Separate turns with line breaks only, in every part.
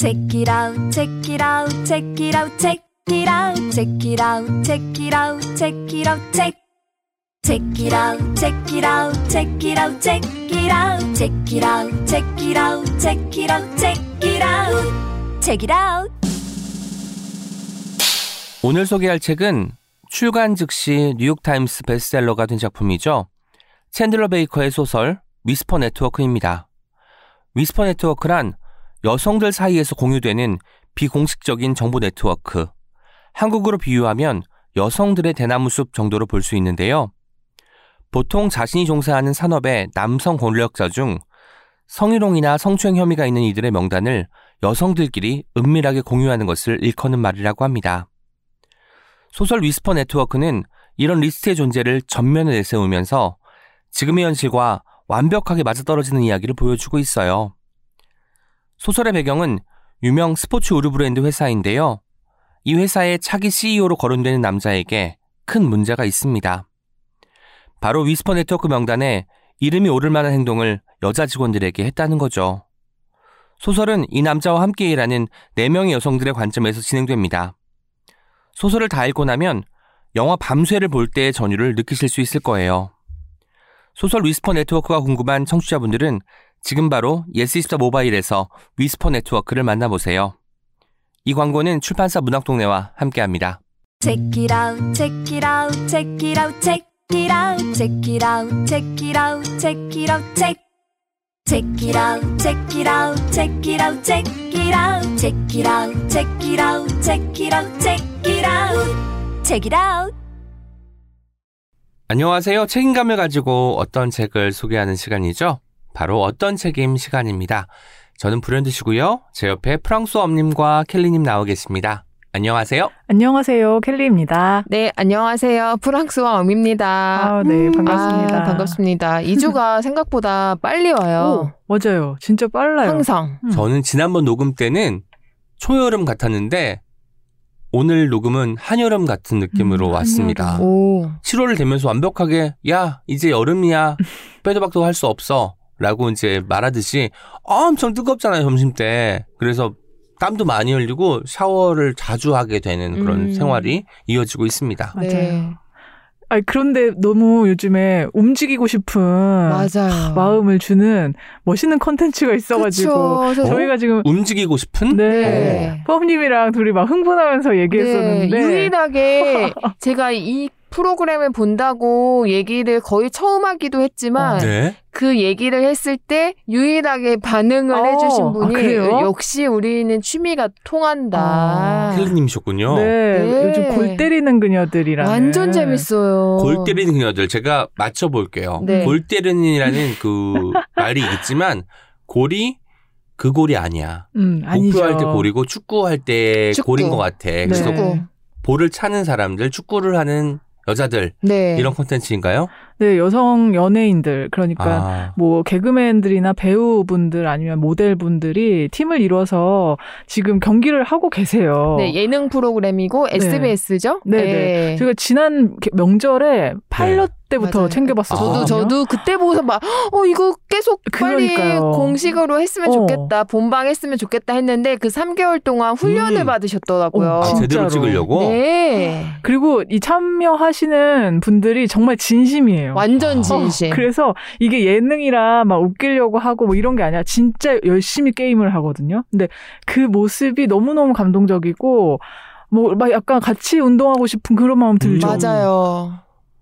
Check it out, check it out, check it out, check it out, check it out, check it out, check it out, check. Check it out, check it out, check it out, check it out, check it out, check it out, check it out, check it out, check it out.
오늘 소개할 책은 출간 즉시 뉴욕타임스 베스트셀러가 된 작품이죠. 챈들러 베이커의 소설 위스퍼 네트워크입니다. Whisper Network란 여성들 사이에서 공유되는 비공식적인 정보 네트워크. 한국으로 비유하면 여성들의 대나무 숲 정도로 볼 수 있는데요. 보통 자신이 종사하는 산업의 남성 권력자 중 성희롱이나 성추행 혐의가 있는 이들의 명단을 여성들끼리 은밀하게 공유하는 것을 일컫는 말이라고 합니다. 소설 Whisper Network는 이런 리스트의 존재를 전면에 내세우면서 지금의 현실과 완벽하게 맞아떨어지는 이야기를 보여주고 있어요. 소설의 배경은 유명 스포츠 의류 브랜드 회사인데요. 이 회사의 차기 CEO로 거론되는 남자에게 큰 문제가 있습니다. 바로 Whisper Network 명단에 이름이 오를 만한 행동을 여자 직원들에게 했다는 거죠. 소설은 이 남자와 함께 일하는 4명의 여성들의 관점에서 진행됩니다. 소설을 다 읽고 나면 영화 밤새를 볼 때의 전율을 느끼실 수 있을 거예요. 소설 위스퍼 네트워크가 궁금한 청취자분들은 지금 바로 예스24 모바일에서 위스퍼 네트워크를 만나보세요. 이 광고는 출판사 문학동네와 함께합니다.
Check it out, check it out, check it out, check it out, check it out, check it out, check it out, check. Check it out, check it out, check it out, check it out, check it out, check it out, check it out, check it out, check it out.
안녕하세요. 책임감을 가지고 어떤 책을 소개하는 시간이죠. 바로 어떤 책임 시간입니다. 저는 브랜드시고요. 제 옆에 프랑스어 엄님과 켈리님 나오 계십니다. 안녕하세요.
안녕하세요. 켈리입니다.
네, 안녕하세요. 프랑스와 엄입니다.
아, 네, 반갑습니다.
아, 반갑습니다. 2주가 생각보다 빨리 와요.
오, 맞아요. 진짜 빨라요.
항상.
음.
저는 지난번 녹음 때는 초여름 같았는데 오늘 녹음은 한여름 같은 느낌으로
음,
왔습니다.
한여름.
오.
7월을 되면서 완벽하게 야 이제 여름이야 빼도 박도 할 수 없어 라고 이제 말하듯이 엄청 뜨겁잖아요 점심 때 그래서 땀도 많이 흘리고 샤워를 자주 하게 되는 그런
음.
생활이 이어지고 있습니다.
맞아요.
네.
아니, 그런데 너무 요즘에 움직이고 싶은
맞아요.
마음을 주는 멋있는 컨텐츠가 있어가지고
그쵸. 저-
저희가 지금
움직이고 싶은
네.
네.
퍼님이랑 둘이 막 흥분하면서 얘기했었는데
네, 유일하게 제가 이 프로그램을 본다고 얘기를 거의 처음 하기도 했지만
네.
그 얘기를 했을 때 유일하게 반응을
어,
해주신
아,
분이
그래요?
역시 우리는 취미가 통한다.
아.
켈리님이셨군요.
네,
네.
요즘 골 때리는 그녀들이라는
완전 재밌어요.
골 때리는 그녀들 제가 맞춰볼게요.
네.
골 때리는이라는 그 말이 있지만 골이 그 골이 아니야.
음.
목표할 때 골이고 축구할 때
축구.
골인 것 같아. 그래서
축구.
볼을 차는 사람들, 축구를 하는 여자들
네.
이런 콘텐츠인가요?
네, 여성 연예인들 그러니까
아,
뭐 개그맨들이나 배우분들 아니면 모델분들이 팀을 이뤄서 지금 경기를 하고 계세요.
네, 예능 프로그램이고
네.
SBS죠?
네, 네. 제가 지난 게- 명절에 파일럿 때부터
맞아요.
챙겨봤었거든요.
아.
저도 저도 그때 보고서 막 어 이거 계속 빨리
그러니까요.
공식으로 했으면
어.
좋겠다 본방 했으면 좋겠다 했는데 그 3개월 동안 훈련을
음.
받으셨더라고요.
어,
아,
진짜로.
제대로 찍으려고?
네,
그리고 이 참여하시는 분들이 정말 진심이에요.
완전
아.
진심.
어, 그래서 이게 예능이라 막 웃기려고 하고 뭐 이런 게 아니라 진짜 열심히 게임을 하거든요. 근데 그 모습이 너무 너무 감동적이고 뭐 막 약간 같이 운동하고 싶은 그런 마음 들죠.
맞아요,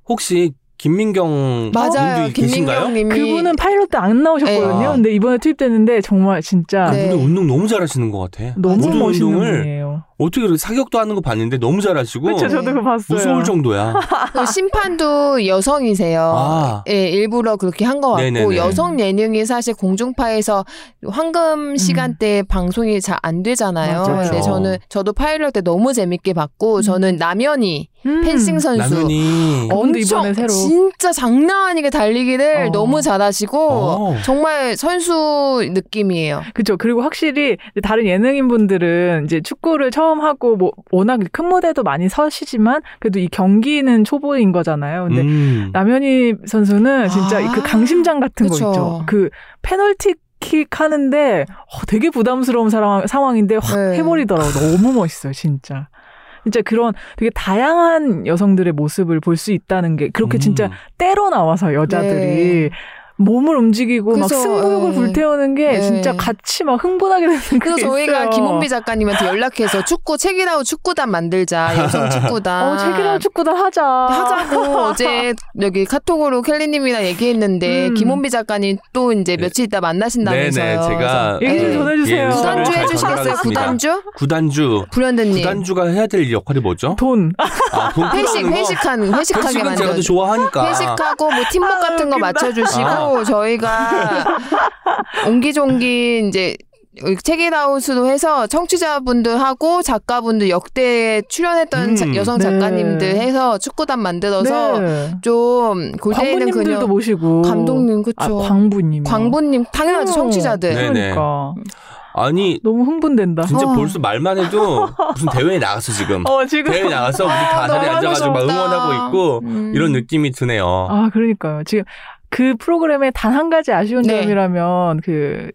혹시 김민경
맞아요.
분도 계신가요?
김민경님이
그분은 파일럿 때 안 나오셨거든요.
네.
근데 이번에 투입됐는데 정말 진짜
네.
근데 운동 너무 잘하시는 것 같아.
너무
모든
멋있는
운동을
분이에요.
어떻게 그렇게 사격도 하는 거 봤는데 너무 잘하시고
그렇죠, 저도 그거 봤어요.
무서울 정도야.
그 심판도 여성이세요.
아.
예, 일부러 그렇게 한 것 같고
네네네.
여성 예능이 사실 공중파에서 황금 시간대 방송이 잘 안 되잖아요.
맞아요.
근데 저는 저도 파일럿 때 너무 재밌게 봤고 저는 남현이
음.
펜싱 선수
남현이
어, 근데
엄청
이번에 새로.
진짜 장난 아니게 달리기를
어.
너무 잘하시고
어.
정말 선수 느낌이에요.
그렇죠. 그리고 확실히 다른 예능인 분들은 이제 축구를 처음 하고 뭐 워낙 큰 무대도 많이 서시지만 그래도 이 경기는 초보인 거잖아요. 근데
음.
남현희 선수는 진짜
아,
그 강심장 같은
그쵸.
거 있죠. 그 페널티 킥킥 하는데 어, 되게 부담스러운 사람, 상황인데 확
네.
해버리더라고. 너무 멋있어요, 진짜. 진짜 그런 되게 다양한 여성들의 모습을 볼 수 있다는 게 그렇게
음.
진짜 때로 나와서 여자들이
네.
몸을 움직이고 막
그래서,
승부욕을
예.
불태우는 게
네.
진짜 같이 막 흥분하게 되는
그래서
게
저희가
있어요.
김원비 작가님한테 연락해서 축구 책이라고 축구단 만들자 여성 축구단.
어, 책이라고 축구단 하자.
하자고 어제 여기 카톡으로 켈리님이랑 얘기했는데
음.
김원비 작가님 또 이제 며칠 있다 만나신다면서요.
네네 제가
얘기 좀
네.
전해주세요.
예, 의사를
구단주
잘
해주시겠어요? 구단주?
구단주
불현듯님.
구단주가 해야 될 역할이 뭐죠?
돈.
아, 돈
회식? 회식한 회식하게
회식은 제가
만들어.
더 좋아하니까.
회식하고 뭐 팀복
아,
같은 거. 맞춰주시고 저희가 옹기종기 이제 책이라우스도 해서 청취자분들하고 작가분들 역대 출연했던
음.
자- 여성
네.
작가님들 해서 축구단 만들어서
네.
좀 골대에 있는
광부님들도
그녀
모시고.
감독님
아,
그쵸
광부님.
광부님 당연하죠
어.
청취자들
네.
그러니까
아니
너무 흥분된다.
진짜
어.
벌써 말만 해도 무슨 대회에 나갔어 지금.
어 지금
대회에 나가서 우리 다 자리에 앉아가지고 막. 응원하고 있고
음.
이런 느낌이 드네요.
아 그러니까요. 지금 그 프로그램에 단 한 가지 아쉬운
네.
점이라면 그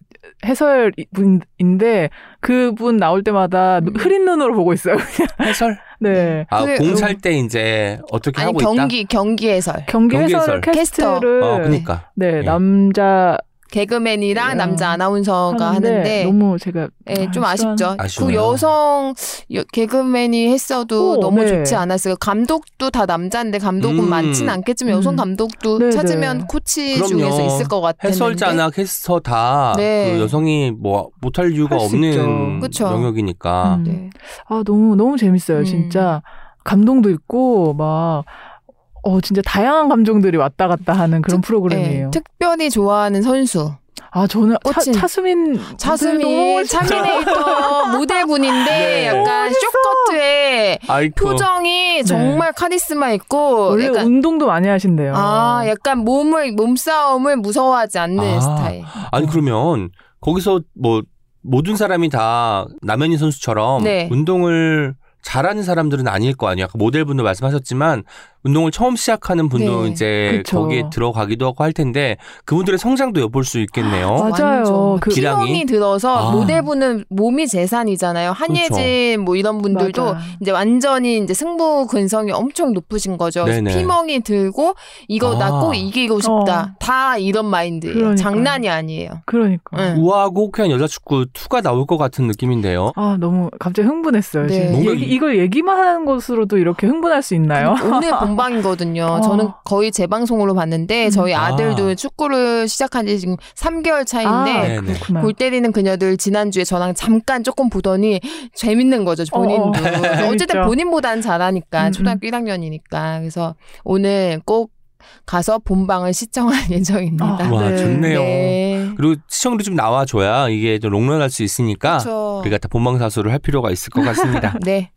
해설분인데 그분 나올 때마다
음.
흐린 눈으로 보고 있어요. 그냥.
해설?
네.
아,
그래,
공
음.
찰때 이제 어떻게
아니
하고 있다?
경기 경기 해설
경기
경기
해설. 캐스트를
어, 그니까.
네,
예.
남자
개그맨이랑
네.
남자 아나운서가
하는데,
하는데
너무 제가
예, 좀
아,
아쉽죠.
아쉬워요.
그 여성 여- 개그맨이 했어도
오,
너무
네.
좋지 않았어요. 감독도 다 남자인데 감독은
음.
많지는 않겠지만 여성
음.
감독도
네,
찾으면
네.
코치
그럼요.
중에서 있을 것 같았는데.
해설자나 캐스터 다
네.
그 여성이 뭐 못할 이유가 없는. 영역이니까.
음.
네.
아 너무 너무 재밌어요.
음.
진짜 감동도 있고 막 어, 진짜 다양한 감정들이 왔다 갔다 하는 그런
특-
프로그램이에요.
예, 특별히 좋아하는 선수
아, 저는 차, 차수민
차수미 차미네이터 모델분인데
네.
약간 쇼커트에
아이쿠.
표정이 정말 카리스마 있고
원래
약간
운동도 많이 하신대요.
아 약간 몸을 몸싸움을 무서워하지 않는
아.
스타일.
아니 그러면 거기서 뭐 모든 사람이 다 남현희 선수처럼
네.
운동을 잘하는 사람들은 아닐 거 아니에요. 아까 모델분도 말씀하셨지만 운동을 처음 시작하는 분도
네.
이제
그쵸.
거기에 들어가기도 하고 할 텐데 그분들의 성장도 엿볼 수 있겠네요.
맞아요.
완전
그-
기량이?
피멍이 들어서
아.
모델분은 몸이 재산이잖아요. 한예진 뭐 이런 분들도
맞아.
이제 완전히 이제 승부 근성이 엄청 높으신 거죠. 피멍이 들고 이거 나
아.
꼭 이기고 싶다. 다 이런 마인드예요.
그러니까요.
장난이 아니에요.
그러니까.
응.
우아하고 호쾌한 여자 축구 2가 나올 것 같은 느낌인데요.
아, 너무 갑자기 흥분했어요.
네.
지금.
뭔가 이-
이걸 얘기만 하는 것으로도 이렇게 흥분할 수 있나요?
오늘 본방이거든요.
어.
저는 거의 재방송으로 봤는데 저희
아.
아들도 축구를 시작한 지 지금 3개월 차인데
아.
골 때리는 그녀들 지난주에 저랑 잠깐 조금 보더니 재밌는 거죠 본인도
어, 어.
어쨌든
재밌죠.
본인보다는 잘하니까
음,
초등학교 1학년이니까 그래서 오늘 꼭 가서 본방을 시청할 예정입니다.
아,
와
네.
좋네요.
네.
그리고 시청률이 좀 나와줘야 이게 좀 롱런할 수 있으니까
그렇죠.
우리가 다 본방 사수를 할 필요가 있을 것 같습니다.
네.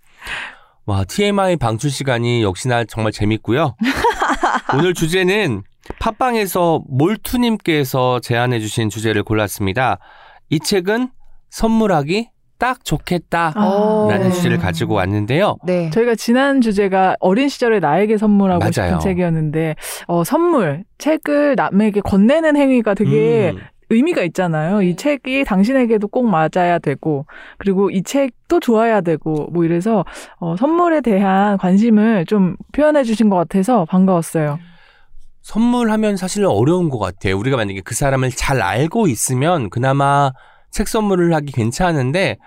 와 TMI 방출 시간이 역시나 정말 재밌고요. 오늘 주제는 팟빵에서 몰투님께서 제안해주신 주제를 골랐습니다. 이 책은 선물하기 딱 좋겠다.
아,
라는
네.
주제를 가지고 왔는데요.
네.
저희가 지난 주제가 어린 시절에 나에게 선물하고
맞아요.
싶은 책이었는데 어, 선물 책을 남에게 건네는 행위가 되게
음,
의미가 있잖아요. 이
네.
책이 당신에게도 꼭 맞아야 되고 그리고 이 책도 좋아야 되고 뭐 이래서 어, 선물에 대한 관심을 좀 표현해 주신 것 같아서 반가웠어요.
선물하면 사실 어려운 것 같아요. 우리가 만약에 그 사람을 잘 알고 있으면 그나마 책 선물을 하기 괜찮은데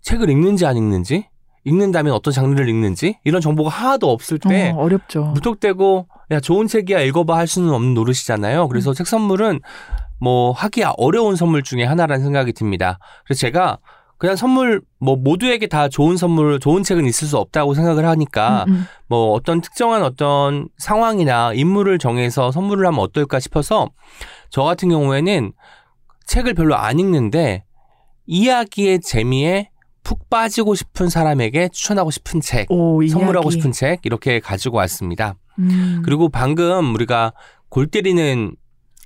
책을 읽는지 안 읽는지 읽는다면 어떤 장르를 읽는지 이런 정보가 하나도 없을 때
어, 어렵죠.
무턱대고 야 좋은 책이야 읽어봐 할 수는 없는 노릇이잖아요. 그래서 책 선물은 뭐 하기 어려운 선물 중에 하나라는 생각이 듭니다. 그래서 제가 그냥 선물 뭐 모두에게 다 좋은 선물 좋은 책은 있을 수 없다고 생각을 하니까
음, 음.
뭐 어떤 특정한 어떤 상황이나 인물을 정해서 선물을 하면 어떨까 싶어서 저 같은 경우에는 책을 별로 안 읽는데 이야기의 재미에 푹 빠지고 싶은 사람에게 추천하고 싶은 책,
오,
선물하고. 싶은 책 이렇게 가지고 왔습니다.
음,
그리고 방금 우리가 골 때리는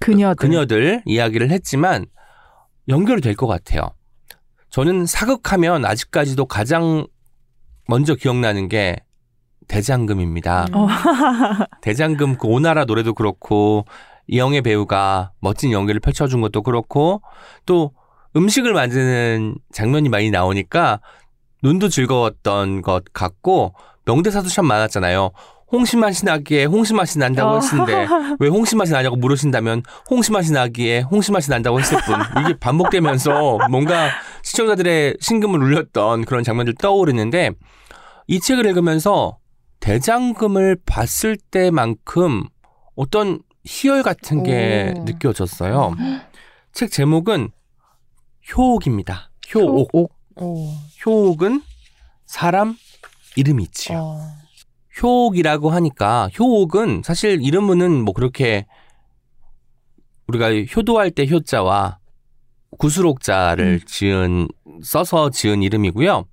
그녀들.
그녀들 이야기를 했지만 연결이 될 것 같아요. 저는 사극하면 아직까지도 가장 먼저 기억나는 게 대장금입니다.
어.
대장금 그 오나라 노래도 그렇고 이영애 배우가 멋진 연기를 펼쳐준 것도 그렇고 또 음식을 만드는 장면이 많이 나오니까 눈도 즐거웠던 것 같고 명대사도 참 많았잖아요. 홍시 맛이 나기에 홍시 맛이 난다고
어.
했는데 왜 홍시 맛이 나냐고 물으신다면 홍시 맛이 나기에 홍시 맛이 난다고 했을 뿐 이게 반복되면서 뭔가 시청자들의 심금을 울렸던 그런 장면들 떠오르는데 이 책을 읽으면서 대장금을 봤을 때만큼 어떤 희열 같은 게
오.
느껴졌어요. 책 제목은 효옥입니다. 효옥.
옥.
오.
효옥 은 사람 이름이지요.
어.
효옥이라고 하니까 효옥은 사실 이름은 뭐 그렇게 우리가 효도할 때 효자와 구수록자를
음.
지은 써서 지은 이름이고요.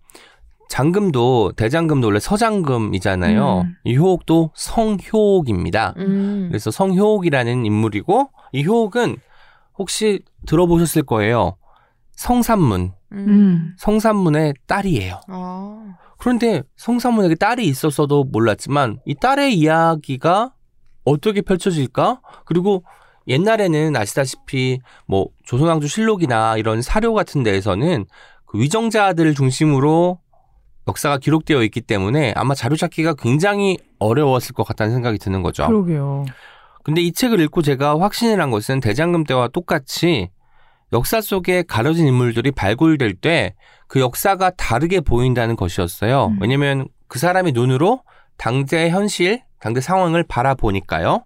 장금도 대장금도 원래 서장금이잖아요.
음.
이 효옥도 성효옥입니다.
음.
그래서 성효옥이라는 인물이고 이 효옥은 혹시 들어보셨을 거예요. 성산문,
음.
성산문의 딸이에요.
아.
그런데 성산문에게 딸이 있었어도 몰랐지만 이 딸의 이야기가 어떻게 펼쳐질까? 그리고 옛날에는 아시다시피 뭐 조선왕조 실록이나 이런 사료 같은 데에서는 그 위정자들을 중심으로 역사가 기록되어 있기 때문에 아마 자료 찾기가 굉장히 어려웠을 것 같다는 생각이 드는 거죠.
그러게요.
근데 이 책을 읽고 제가 확신을 한 것은 대장금 때와 똑같이 역사 속에 가려진 인물들이 발굴될 때 그 역사가 다르게 보인다는 것이었어요.
음.
왜냐면 그 사람의 눈으로 당대 현실, 당대 상황을 바라보니까요.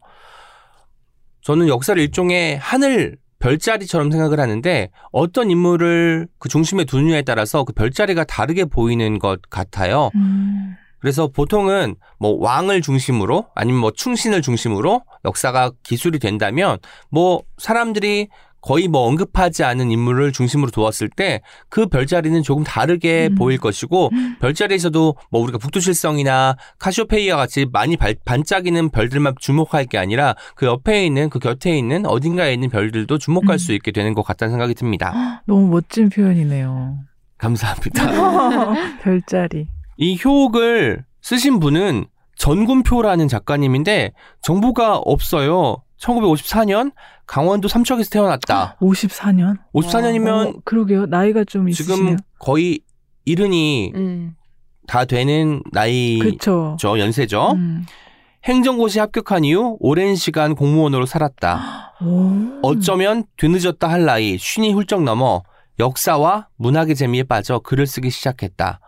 저는 역사를 일종의 하늘 별자리처럼 생각을 하는데 어떤 인물을 그 중심에 두느냐에 따라서 그 별자리가 다르게 보이는 것 같아요.
음.
그래서 보통은 뭐 왕을 중심으로 아니면 뭐 충신을 중심으로 역사가 기술이 된다면 뭐 사람들이 거의 뭐 언급하지 않은 인물을 중심으로 두었을 때 그 별자리는 조금 다르게
음.
보일 것이고 별자리에서도 뭐 우리가 북두칠성이나 카시오페이와 같이 많이 발- 반짝이는 별들만 주목할 게 아니라 그 옆에 있는 그 곁에 있는 어딘가에 있는 별들도 주목할
음.
수 있게 되는 것 같다는 생각이 듭니다.
너무 멋진 표현이네요.
감사합니다.
별자리.
이 효옥을 쓰신 분은 전군표라는 작가님인데 정보가 없어요. 1954년 강원도 삼척에서 태어났다.
54년?
54년이면
어, 그러게요. 나이가 좀 있으시네요.
지금 거의 이른이
음.
다 되는 나이죠. 연세죠.
음.
행정고시 합격한 이후 오랜 시간 공무원으로 살았다.
오.
어쩌면 뒤늦었다 할 나이 쉰이 훌쩍 넘어 역사와 문학의 재미에 빠져 글을 쓰기 시작했다.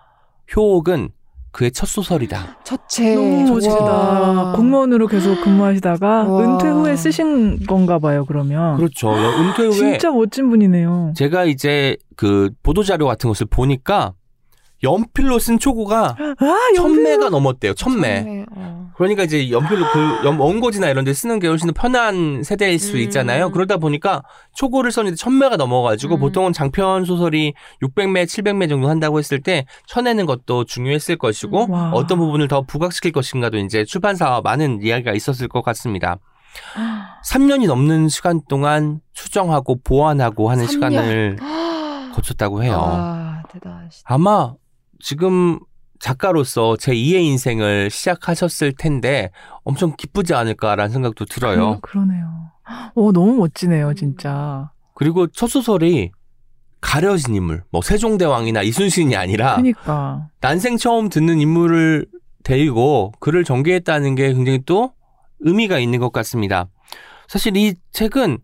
효옥은 그의 첫 소설이다.
첫째.
너무 멋지다.
와.
공무원으로 계속 근무하시다가
와.
은퇴 후에 쓰신 건가 봐요, 그러면.
그렇죠. 은퇴 후에
진짜 멋진 분이네요.
제가 이제 그 보도 자료 같은 것을 보니까 연필로 쓴 초고가
아.
천매가 넘었대요. 천매.
처음에, 어.
그러니까 이제 연필로 그 연- 원고지나 이런 데 쓰는 게 훨씬 더 편한 세대일 수
음.
있잖아요. 그러다 보니까 초고를 썼는데 천매가 넘어가지고
음.
보통은 장편 소설이 600매, 700매 정도 한다고 했을 때 쳐내는 것도 중요했을 것이고
음. 와.
어떤 부분을 더 부각시킬 것인가도 이제 출판사와 많은 이야기가 있었을 것 같습니다. 3년이 넘는 시간 동안 수정하고 보완하고 하는
3년.
시간을 거쳤다고 해요.
아, 대단하시다.
아마 지금 작가로서 제 2의 인생을 시작하셨을 텐데 엄청 기쁘지 않을까라는 생각도 들어요.
그, 러네요 오, 너무 멋지네요, 진짜.
그리고 첫 소설이 가려진 인물, 뭐 세종대왕이나 이순신이 아니라
그니까.
난생 처음 듣는 인물을 데리고 글을 전개했다는 게 굉장히 또 의미가 있는 것 같습니다. 사실 이 책은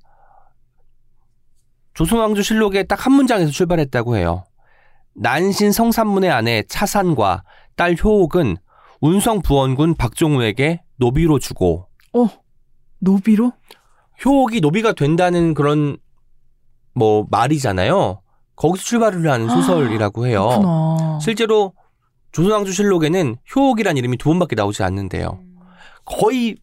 조선왕조 실록의 딱 한 문장에서 출발했다고 해요. 난신 성산문의 아내 차산과 딸 효옥은 운성 부원군 박종우에게 노비로 주고
어, 노비로?
효옥이 노비가 된다는 그런 뭐 말이잖아요. 거기서 출발을 하는 소설이라고 해요.
그렇구나.
실제로 조선왕조 실록에는 효옥이란 이름이 두 번밖에 나오지 않는데요. 거의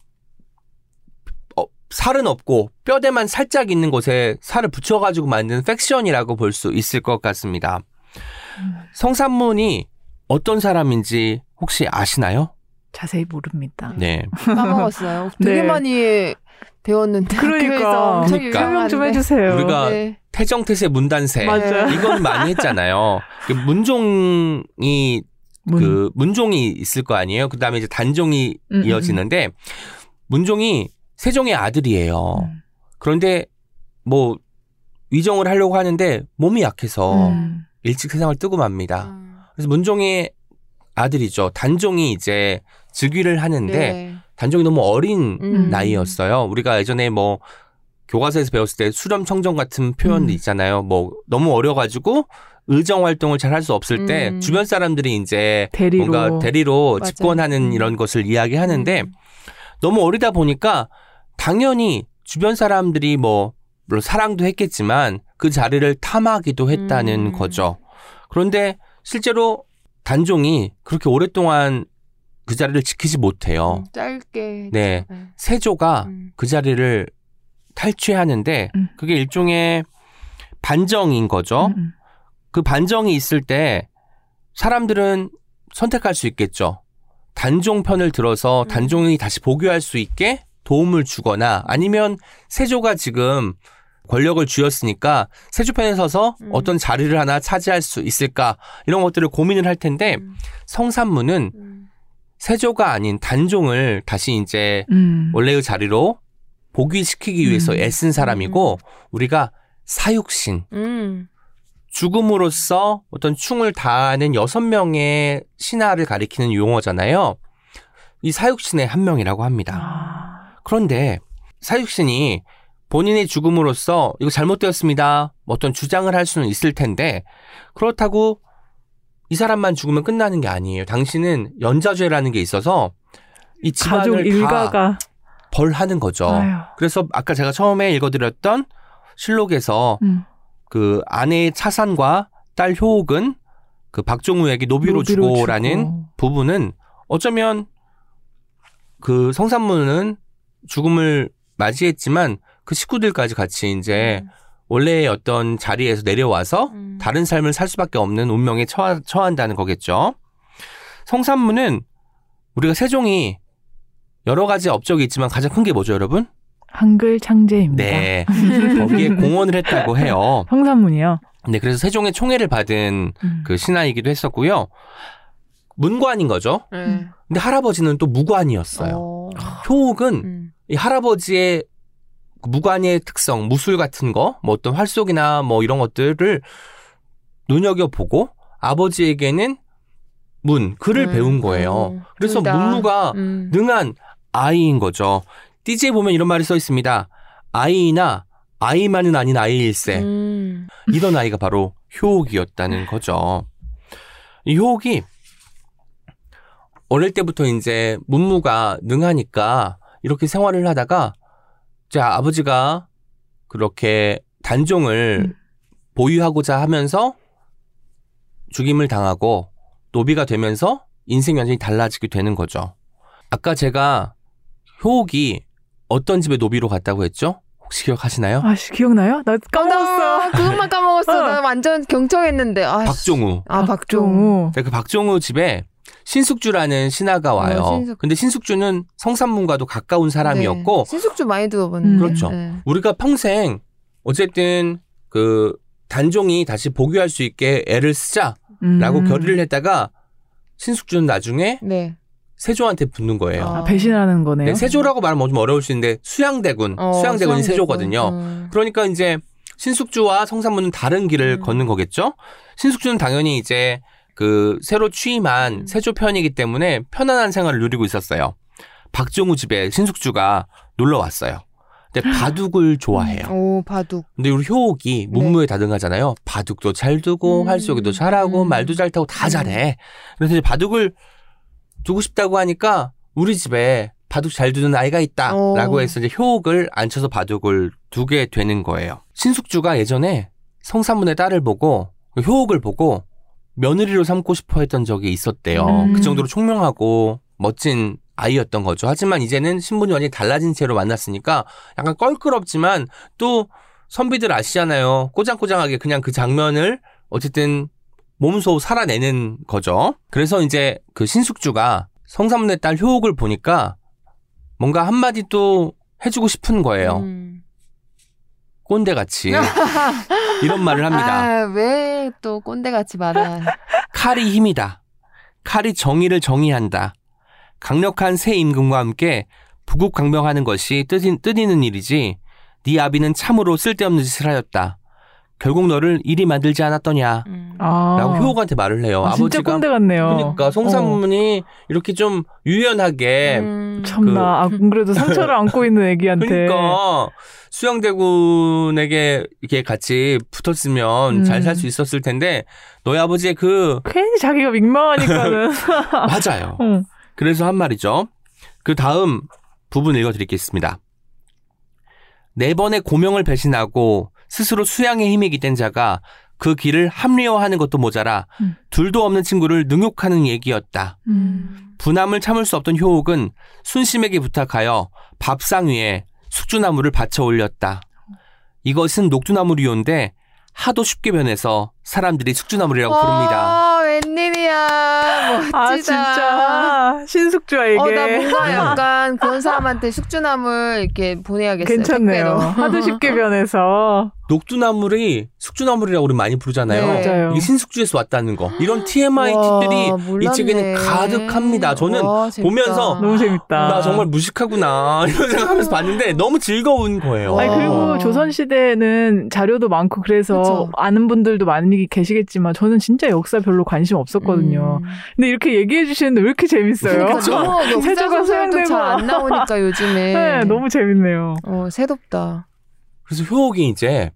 어, 살은 없고 뼈대만 살짝 있는 곳에 살을 붙여가지고 만든 팩션이라고 볼 수 있을 것 같습니다.
음.
성산문이 어떤 사람인지 혹시 아시나요?
자세히 모릅니다.
네.
까먹었어요. 되게
네.
많이 배웠는데
그러니까.
그러니까.
설명 좀. 해주세요.
우리가
네.
태정태세 문단세
맞아요.
이건 많이 했잖아요. 그 문종이
문.
그 문종이 있을 거 아니에요. 그 다음에 이제 단종이
음, 음,
이어지는데 문종이 세종의 아들이에요.
음.
그런데 뭐 위정을 하려고 하는데 몸이 약해서
음.
일찍 세상을 뜨고 맙니다.
음.
그래서 문종의 아들이죠. 단종이 이제 즉위를 하는데
네.
단종이 너무 어린
음.
나이였어요. 우리가 예전에 뭐 교과서에서 배웠을 때 수렴 청정 같은 표현도
음.
있잖아요. 뭐 너무 어려가지고 의정 활동을 잘 할 수 없을 때
음.
주변 사람들이 이제
대리로.
뭔가 대리로
맞아요.
집권하는
음.
이런 것을 이야기하는데
음.
너무 어리다 보니까 당연히 주변 사람들이 뭐 물론 사랑도 했겠지만 그 자리를 탐하기도 했다는
음.
거죠. 그런데 실제로 단종이 그렇게 오랫동안 그 자리를 지키지 못해요.
음, 짧게.
네.
네.
세조가
음.
그 자리를 탈취하는데
음.
그게 일종의 반정인 거죠.
음, 음.
그 반정이 있을 때 사람들은 선택할 수 있겠죠. 단종 편을 들어서
음.
단종이 다시 복유할 수 있게 도움을 주거나 아니면 세조가 지금 권력을 쥐었으니까 세조 편에 서서
음.
어떤 자리를 하나 차지할 수 있을까 이런 것들을 고민을 할 텐데
음.
성산문은
음.
세조가 아닌 단종을 다시 이제
음.
원래의 자리로 복위시키기 위해서
음.
애쓴 사람이고 우리가 사육신
음.
죽음으로써 어떤 충을 다하는 여섯 명의 신하를 가리키는 용어잖아요. 이 사육신의 한 명이라고 합니다.
아.
그런데 사육신이 본인의 죽음으로써 이거 잘못되었습니다. 뭐 어떤 주장을 할 수는 있을 텐데 그렇다고 이 사람만 죽으면 끝나는 게 아니에요. 당신은 연자죄라는 게 있어서 이 집안을 다
일가가
벌하는 거죠.
아유.
그래서 아까 제가 처음에 읽어드렸던 실록에서
음.
그 아내의 차산과 딸 효옥은 그 박종우에게 노비로,
노비로
주고라는
주고.
부분은 어쩌면 그 성산문은 죽음을 맞이했지만 그 식구들까지 같이 이제 원래의 어떤 자리에서 내려와서
음.
다른 삶을 살 수밖에 없는 운명에 처하, 처한다는 거겠죠. 성산문은 우리가 세종이 여러 가지 업적이 있지만 가장 큰 게 뭐죠, 여러분?
한글 창제입니다.
네. 거기에 공헌을 했다고 해요.
성산문이요.
네, 그래서 세종의 총애를 받은
음.
그 신하이기도 했었고요. 문관인 거죠.
네.
근데 할아버지는 또 무관이었어요.
어.
효옥은
음.
이 할아버지의 그 무관의 특성, 무술 같은 거, 뭐 어떤 활속이나 뭐 이런 것들을 눈여겨보고 아버지에게는 문, 글을
음,
배운 거예요.
음,
그래서
둘 다.
문무가
음.
능한 아이인 거죠. 띠지에 보면 이런 말이 써 있습니다. 아이나 아이만은 아닌 아이일세.
음.
이런 아이가 바로 효옥이었다는 거죠. 이 효옥이 어릴 때부터 이제 문무가 능하니까 이렇게 생활을 하다가 제 아버지가 그렇게 단종을
음.
보유하고자 하면서 죽임을 당하고 노비가 되면서 인생 완전히 달라지게 되는 거죠. 아까 제가 효옥이 어떤 집에 노비로 갔다고 했죠? 혹시 기억하시나요?
아씨 기억나요? 나 까먹었어.
나 그것만 까먹었어.
어.
나 완전 경청했는데. 아,
박종우.
아, 박종우.
박종우.
네, 그 박종우 집에 신숙주라는 신하가 와요.
어, 신숙-
근데 신숙주는 성산문과도 가까운 사람이었고
네. 신숙주 많이 들어봤는데.
음.
그렇죠.
네.
우리가 평생 어쨌든 그 단종이 다시 복유할 수 있게 애를 쓰자라고
음.
결의를 했다가 신숙주는 나중에
네.
세조한테 붙는 거예요.
아.
아, 배신하는 거네요.
네, 세조라고 말하면 좀 어려울 수 있는데 수양대군,
어,
수양대군이
수양대군.
세조거든요.
음.
그러니까 이제 신숙주와 성산문은 다른 길을
음.
걷는 거겠죠. 신숙주는 당연히 이제 그 새로 취임한
음.
세조 편이기 때문에 편안한 생활을 누리고 있었어요. 박종우 집에 신숙주가 놀러 왔어요. 근데 바둑을 좋아해요.
오, 바둑.
근데 우리 효옥이 문무에 다등하잖아요. 바둑도 잘 두고
음.
활쏘기도 잘하고
음.
말도 잘 타고 다
음.
잘해. 그래서 이제 바둑을 두고 싶다고 하니까 우리 집에 바둑 잘 두는 아이가 있다라고
오.
해서 이제 효옥을 앉혀서 바둑을 두게 되는 거예요. 신숙주가 예전에 성산문의 딸을 보고 그 효옥을 보고 며느리로 삼고 싶어 했던 적이 있었대요.
음.
그 정도로 총명하고 멋진 아이였던 거죠. 하지만 이제는 신분이 완전히 달라진 채로 만났으니까 약간 껄끄럽지만 또 선비들 아시잖아요. 꼬장꼬장하게 그냥 그 장면을 어쨌든 몸소 살아내는 거죠. 그래서 이제 그 신숙주가 성삼문의 딸 효옥을 보니까 뭔가 한마디 또 해주고 싶은 거예요.
음.
꼰대같이. 이런 말을 합니다.
아, 왜 또 꼰대같이 말아.
칼이 힘이다. 칼이 정의를 정의한다. 강력한 새 임금과 함께 부국강명하는 것이 뜻이, 뜻있는 일이지 네 아비는 참으로 쓸데없는 짓을 하였다. 결국 너를 이리 만들지 않았더냐.
음.
아.
라고 효옥한테 말을 해요.
아, 진짜
아버지가
꼰대 같네요.
그러니까 송산문이 이렇게 좀 유연하게
음.
참나. 아, 안 그래도 상처를 안고 있는 애기한테.
그러니까 수양대군에게 이렇게 같이 붙었으면
음.
잘살 수 있었을 텐데 너희 아버지의 그
괜히 자기가 민망하니까는.
맞아요.
응.
그래서 한 말이죠. 그 다음 부분 읽어드리겠습니다. 네 번의 고명을 배신하고 스스로 수양의 힘에 기댄 자가 그 길을 합리화하는 것도 모자라
음.
둘도 없는 친구를 능욕하는 얘기였다.
음.
분함을 참을 수 없던 효옥은 순심에게 부탁하여 밥상 위에 숙주나무를 받쳐 올렸다. 이것은 녹두나무리온데 하도 쉽게 변해서 사람들이 숙주나물이라고 부릅니다.
아, 웬일이야. 멋지다.
아, 진짜. 신숙주아에게.
어, 나 뭔가 약간 그런 사람한테 숙주나물 이렇게 보내야겠어요.
괜찮네요. 하도 쉽게 변해서.
녹두나물이 숙주나물이라고 우리 많이 부르잖아요.
네.
맞아요.
이게 신숙주에서 왔다는 거. 이런 TMI
와,
팁들이 이. 책에는 가득합니다. 저는
와.
보면서
너무 재밌다.
나 정말 무식하구나 이런 생각하면서 봤는데 너무 즐거운 거예요.
와.
아니 그리고 조선 시대에는 자료도 많고 그래서
그쵸.
아는 분들도 많이 계시겠지만 저는 진짜 역사 별로 관심 없었거든요.
음.
근데 이렇게 얘기해 주시는데 왜 이렇게 재밌어요?
그러니까
세조가 소양되고.
잘안 나오니까 요즘에.
네, 너무 재밌네요.
어, 새롭다.
그래서 효옥이 이제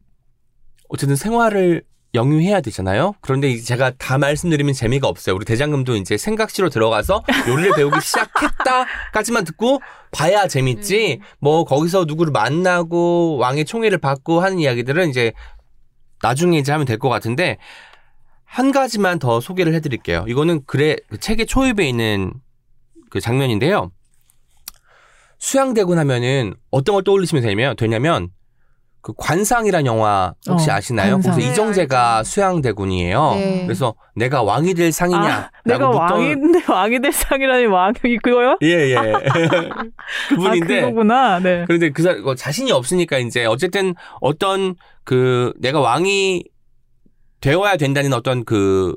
어쨌든 생활을 영유해야 되잖아요. 그런데 이제 제가 다 말씀드리면 재미가 없어요. 우리 대장금도 이제 생각시로 들어가서 요리를 배우기 시작했다까지만 듣고 봐야 재밌지. 뭐 거기서 누구를 만나고 왕의 총애를 받고 하는 이야기들은 이제 나중에 이제 하면 될 것 같은데 한 가지만 더 소개를 해드릴게요. 이거는 그래 그 책의 초입에 있는 그 장면인데요. 수양대군 하면은 어떤 걸 떠올리시면 되냐면, 되냐면 그 관상이란 영화 혹시
어,
아시나요?
관상.
거기서
네,
이정재가
알죠.
수양대군이에요.
네.
그래서 내가 왕이 될 상이냐?
아, 내가 왕인데 왕이 될 상이라니 왕이 그거요?
예, 예. 그분인데.
아, 그거구나. 네.
그런데 그 사- 그 자신이 없으니까 이제 어쨌든 어떤 그 내가 왕이 되어야 된다는 어떤 그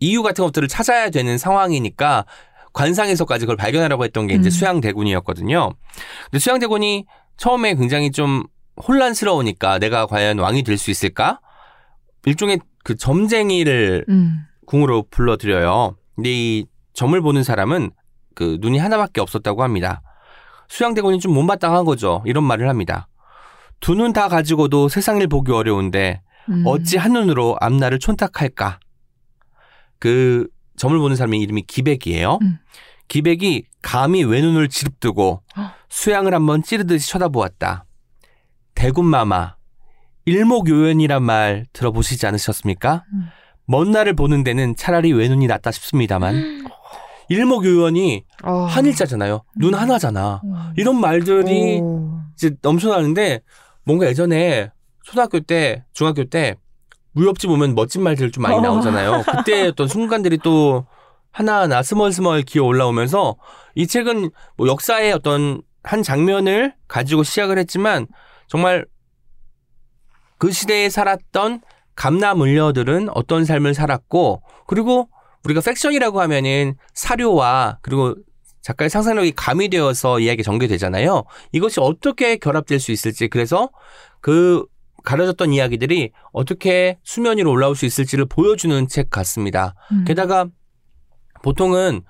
이유 같은 것들을 찾아야 되는 상황이니까 관상에서까지 그걸 발견하려고 했던 게 이제
음.
수양대군이었거든요. 근데 수양대군이 처음에 굉장히 좀 혼란스러우니까 내가 과연 왕이 될 수 있을까? 일종의 그 점쟁이를
음.
궁으로 불러들여요. 근데 이 점을 보는 사람은 그 눈이 하나밖에 없었다고 합니다. 수양대군이 좀 못마땅한 거죠. 이런 말을 합니다. 두 눈 다 가지고도 세상을 보기 어려운데
음.
어찌 한 눈으로 앞날을 촌탁할까? 그 점을 보는 사람의 이름이 기백이에요.
음.
기백이 감히 외눈을 지릅뜨고 수양을 한번 찌르듯이 쳐다보았다. 대군마마, 일목요연이란 말 들어보시지 않으셨습니까?
음.
먼 날을 보는 데는 차라리 외눈이 낫다 싶습니다만 일목요연이
어.
한일자잖아요. 눈 하나잖아.
음.
이런 말들이
오.
이제 넘쳐나는데 뭔가 예전에 초등학교 때, 중학교 때 무협지 보면 멋진 말들 좀 많이
어.
나오잖아요. 그때 어떤 순간들이 또 하나하나 스멀스멀 기어 올라오면서 이 책은 뭐 역사의 어떤 한 장면을 가지고 시작을 했지만 정말 그 시대에 살았던 감나 물려들은 어떤 삶을 살았고 그리고 우리가 팩션이라고 하면은 사료와 그리고 작가의 상상력이 가미되어서 이야기 전개되잖아요. 이것이 어떻게 결합될 수 있을지 그래서 그 가려졌던 이야기들이 어떻게 수면 위로 올라올 수 있을지를 보여주는 책 같습니다.
음.
게다가 보통은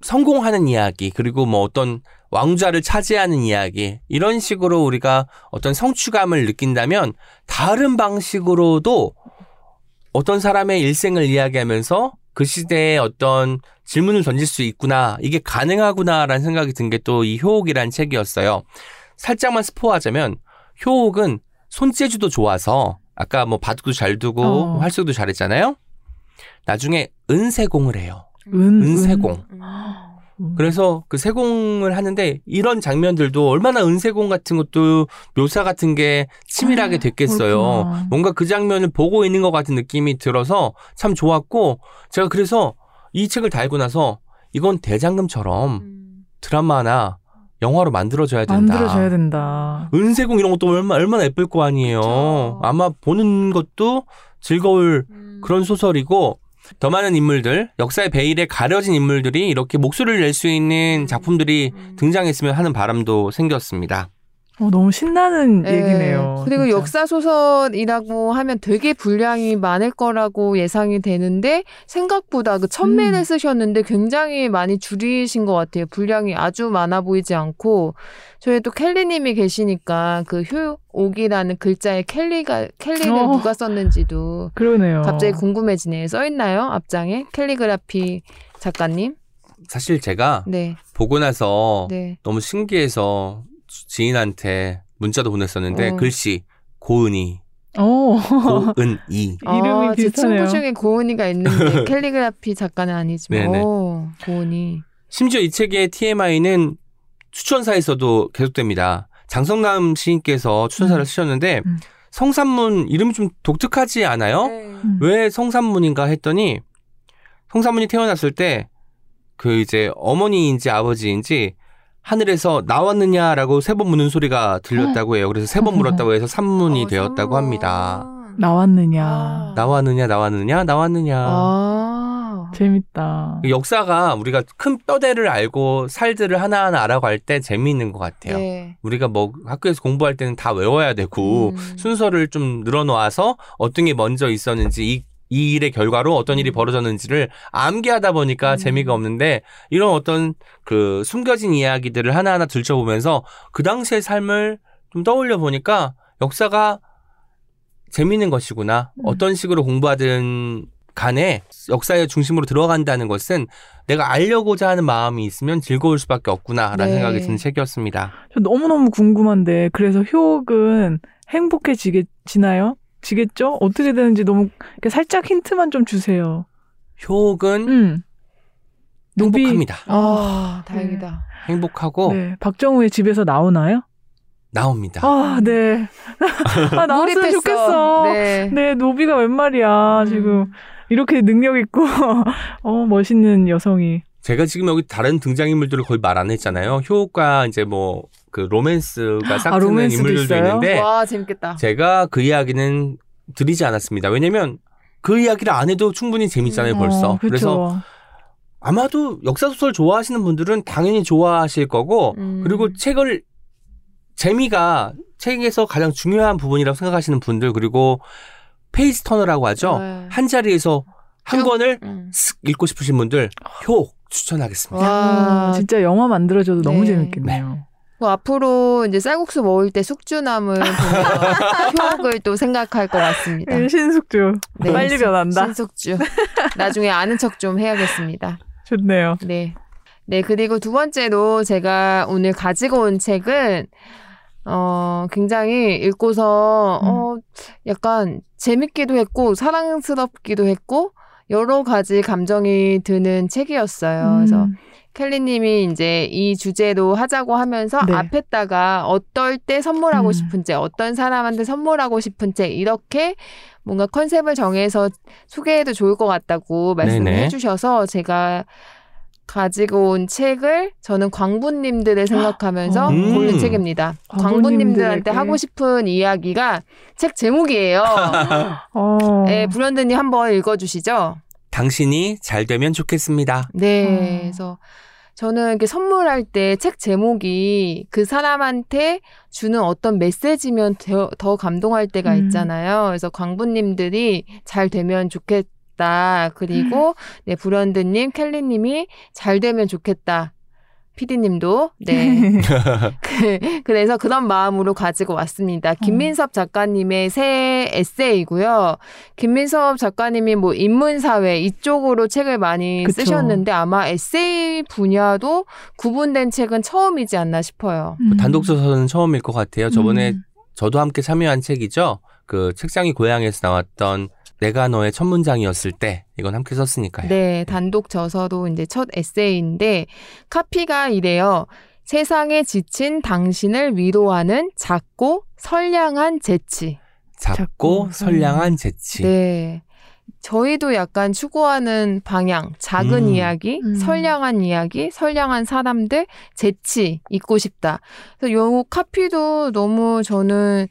성공하는 이야기 그리고 뭐 어떤 왕좌를 차지하는 이야기 이런 식으로 우리가 어떤 성취감을 느낀다면 다른 방식으로도 어떤 사람의 일생을 이야기하면서 그 시대에 어떤 질문을 던질 수 있구나 이게 가능하구나라는 생각이 든 게 또 이 효옥이라는 책이었어요. 살짝만 스포하자면 효옥은 손재주도 좋아서 아까 뭐 바둑도 잘 두고
어.
활쏘기도 잘했잖아요. 나중에 은세공을 해요.
은,
은세공.
음.
그래서 그 세공을 하는데 이런 장면들도 얼마나 은세공 같은 것도 묘사 같은 게 치밀하게 됐겠어요.
그렇구나.
뭔가 그 장면을 보고 있는 것 같은 느낌이 들어서 참 좋았고 제가 그래서 이 책을 달고 나서 이건 대장금처럼
음.
드라마나 영화로 만들어져야 된다.
만들어줘야 된다.
은세공 이런 것도 얼마, 얼마나 예쁠 거 아니에요.
그쵸.
아마 보는 것도 즐거울
음.
그런 소설이고 더 많은 인물들, 역사의 베일에 가려진 인물들이 이렇게 목소리를 낼 수 있는 작품들이
음.
등장했으면 하는 바람도 생겼습니다.
어, 너무 신나는
네.
얘기네요.
그리고
진짜.
역사 소설이라고 하면 되게 분량이 많을 거라고 예상이 되는데 생각보다 그 천매를
음.
쓰셨는데 굉장히 많이 줄이신 것 같아요. 분량이 아주 많아 보이지 않고 저희 또 켈리님이 계시니까 그 효옥이라는 글자에 켈리가 켈리를
어.
누가 썼는지도
그러네요.
갑자기 궁금해지네요. 써 있나요 앞장에 캘리그라피 작가님?
사실 제가
네,
보고 나서
네.
너무 신기해서 지인한테 문자도 보냈었는데
어.
글씨 고은이
어.
고은이
이름이
아, 제
비슷하네요.
친구 중에 고은이가 있는데 캘리그라피 작가는 아니지만
네네.
오, 고은이.
심지어 이 책의 TMI는 추천사에서도 계속됩니다. 장성남 시인께서 추천사를
음.
쓰셨는데
음.
성산문 이름이 좀 독특하지 않아요?
음.
왜 성산문인가 했더니 성산문이 태어났을 때 그 이제 어머니인지 아버지인지 하늘에서 나왔느냐라고 세 번 묻는 소리가 들렸다고 해요. 그래서 세 번 물었다고 해서 산문이
어,
되었다고
산문.
합니다.
나왔느냐.
아.
나왔느냐 나왔느냐 나왔느냐.
아.
재밌다.
역사가 우리가 큰 뼈대를 알고 살들을 하나하나 알아갈 때 재미있는 것 같아요.
네.
우리가 뭐 학교에서 공부할 때는 다 외워야 되고
음.
순서를 좀 늘어놓아서 어떤 게 먼저 있었는지 이, 이 일의 결과로 어떤 일이
음.
벌어졌는지를 암기하다 보니까
음.
재미가 없는데 이런 어떤 그 숨겨진 이야기들을 하나하나 들춰보면서 그 당시의 삶을 좀 떠올려 보니까 역사가 재미있는 것이구나.
음.
어떤 식으로 공부하든 간에 역사의 중심으로 들어간다는 것은 내가 알려고자 하는 마음이 있으면 즐거울 수밖에 없구나라는
네.
생각이 드는 책이었습니다.
저 너무너무 궁금한데 그래서 효옥은 행복해지겠지나요? 지겠죠? 어떻게 되는지 너무 살짝 힌트만 좀 주세요.
효옥은
음.
행복합니다.
아, 다행이다.
행복하고
네. 박정우의 집에서 나오나요?
나옵니다.
아, 네. 아, 나왔으면. 좋겠어.
네.
네, 노비가 웬 말이야.
음.
지금 이렇게 능력 있고 어, 멋있는 여성이.
제가 지금 여기 다른 등장인물들을 거의 말 안 했잖아요. 효옥과 이제 뭐 그 로맨스가 싹트는
아,
인물들도
있어요?
있는데
와, 재밌겠다.
제가 그 이야기는 드리지 않았습니다. 왜냐면 그 이야기를 안 해도 충분히 재밌잖아요, 벌써.
어,
그래서
그쵸.
아마도 역사 소설 좋아하시는 분들은 당연히 좋아하실 거고,
음.
그리고 책을 재미가 책에서 가장 중요한 부분이라고 생각하시는 분들, 그리고 page turner라고 하죠.
네.
한 자리에서 한
쭉.
권을
음.
슥 읽고 싶으신 분들, 효 추천하겠습니다.
와,
아, 진짜 영화 만들어줘도 너무
네.
재밌겠네요.
뭐 앞으로 이제 쌀국수 먹을 때 숙주나물 효옥을 또 생각할 것 같습니다.
예, 신숙주
네.
빨리 변한다.
신숙주. 나중에 아는 척 좀 해야겠습니다.
좋네요.
네. 네, 그리고 두 번째로 제가 오늘 가지고 온 책은, 어, 굉장히 읽고서,
음.
어, 약간 재밌기도 했고, 사랑스럽기도 했고, 여러 가지 감정이 드는 책이었어요. 그래서
음,
켈리님이 이제 이 주제로 하자고 하면서
네.
앞에다가 어떨 때 선물하고
음.
싶은 책, 어떤 사람한테 선물하고 싶은 책 이렇게 뭔가 컨셉을 정해서 소개해도 좋을 것 같다고 말씀을
네네.
해주셔서 제가 가지고 온 책을 저는 광부님들을 생각하면서
음.
고른 책입니다. 광부님들한테. 하고 싶은 이야기가 책 제목이에요.
어.
네, 불현듯님 한번 읽어주시죠.
당신이 잘 되면 좋겠습니다.
네.
어.
그래서 저는 이렇게 선물할 때 책 제목이 그 사람한테 주는 어떤 메시지면 더, 더 감동할 때가
음.
있잖아요. 그래서 광부님들이 잘 되면 좋겠 다. 그리고 네, 불현듯님, 켈리님이 잘 되면 좋겠다. 피디님도 네. 그- 그래서 그런 마음으로 가지고 왔습니다. 김민섭 작가님의 새 에세이고요. 김민섭 작가님이 뭐 인문사회 이쪽으로 책을 많이
그쵸.
쓰셨는데 아마 에세이 분야도 구분된 책은 처음이지 않나 싶어요.
음.
단독 소설은 처음일 것 같아요. 저번에
음.
저도 함께 참여한 책이죠. 그 책장이 고향에서 나왔던 내가 너의 첫 문장이었을 때 이건 함께 썼으니까요.
네, 단독 저서도 이제 첫 에세이인데 카피가 이래요. 세상에 지친 당신을 위로하는 작고 선량한 재치.
작고
작고
선량한 재치.
네. 저희도 약간 추구하는 방향, 작은
음.
이야기,
음.
선량한 이야기, 선량한 사람들, 재치 있고 싶다. 그래서 요 카피도 너무 저는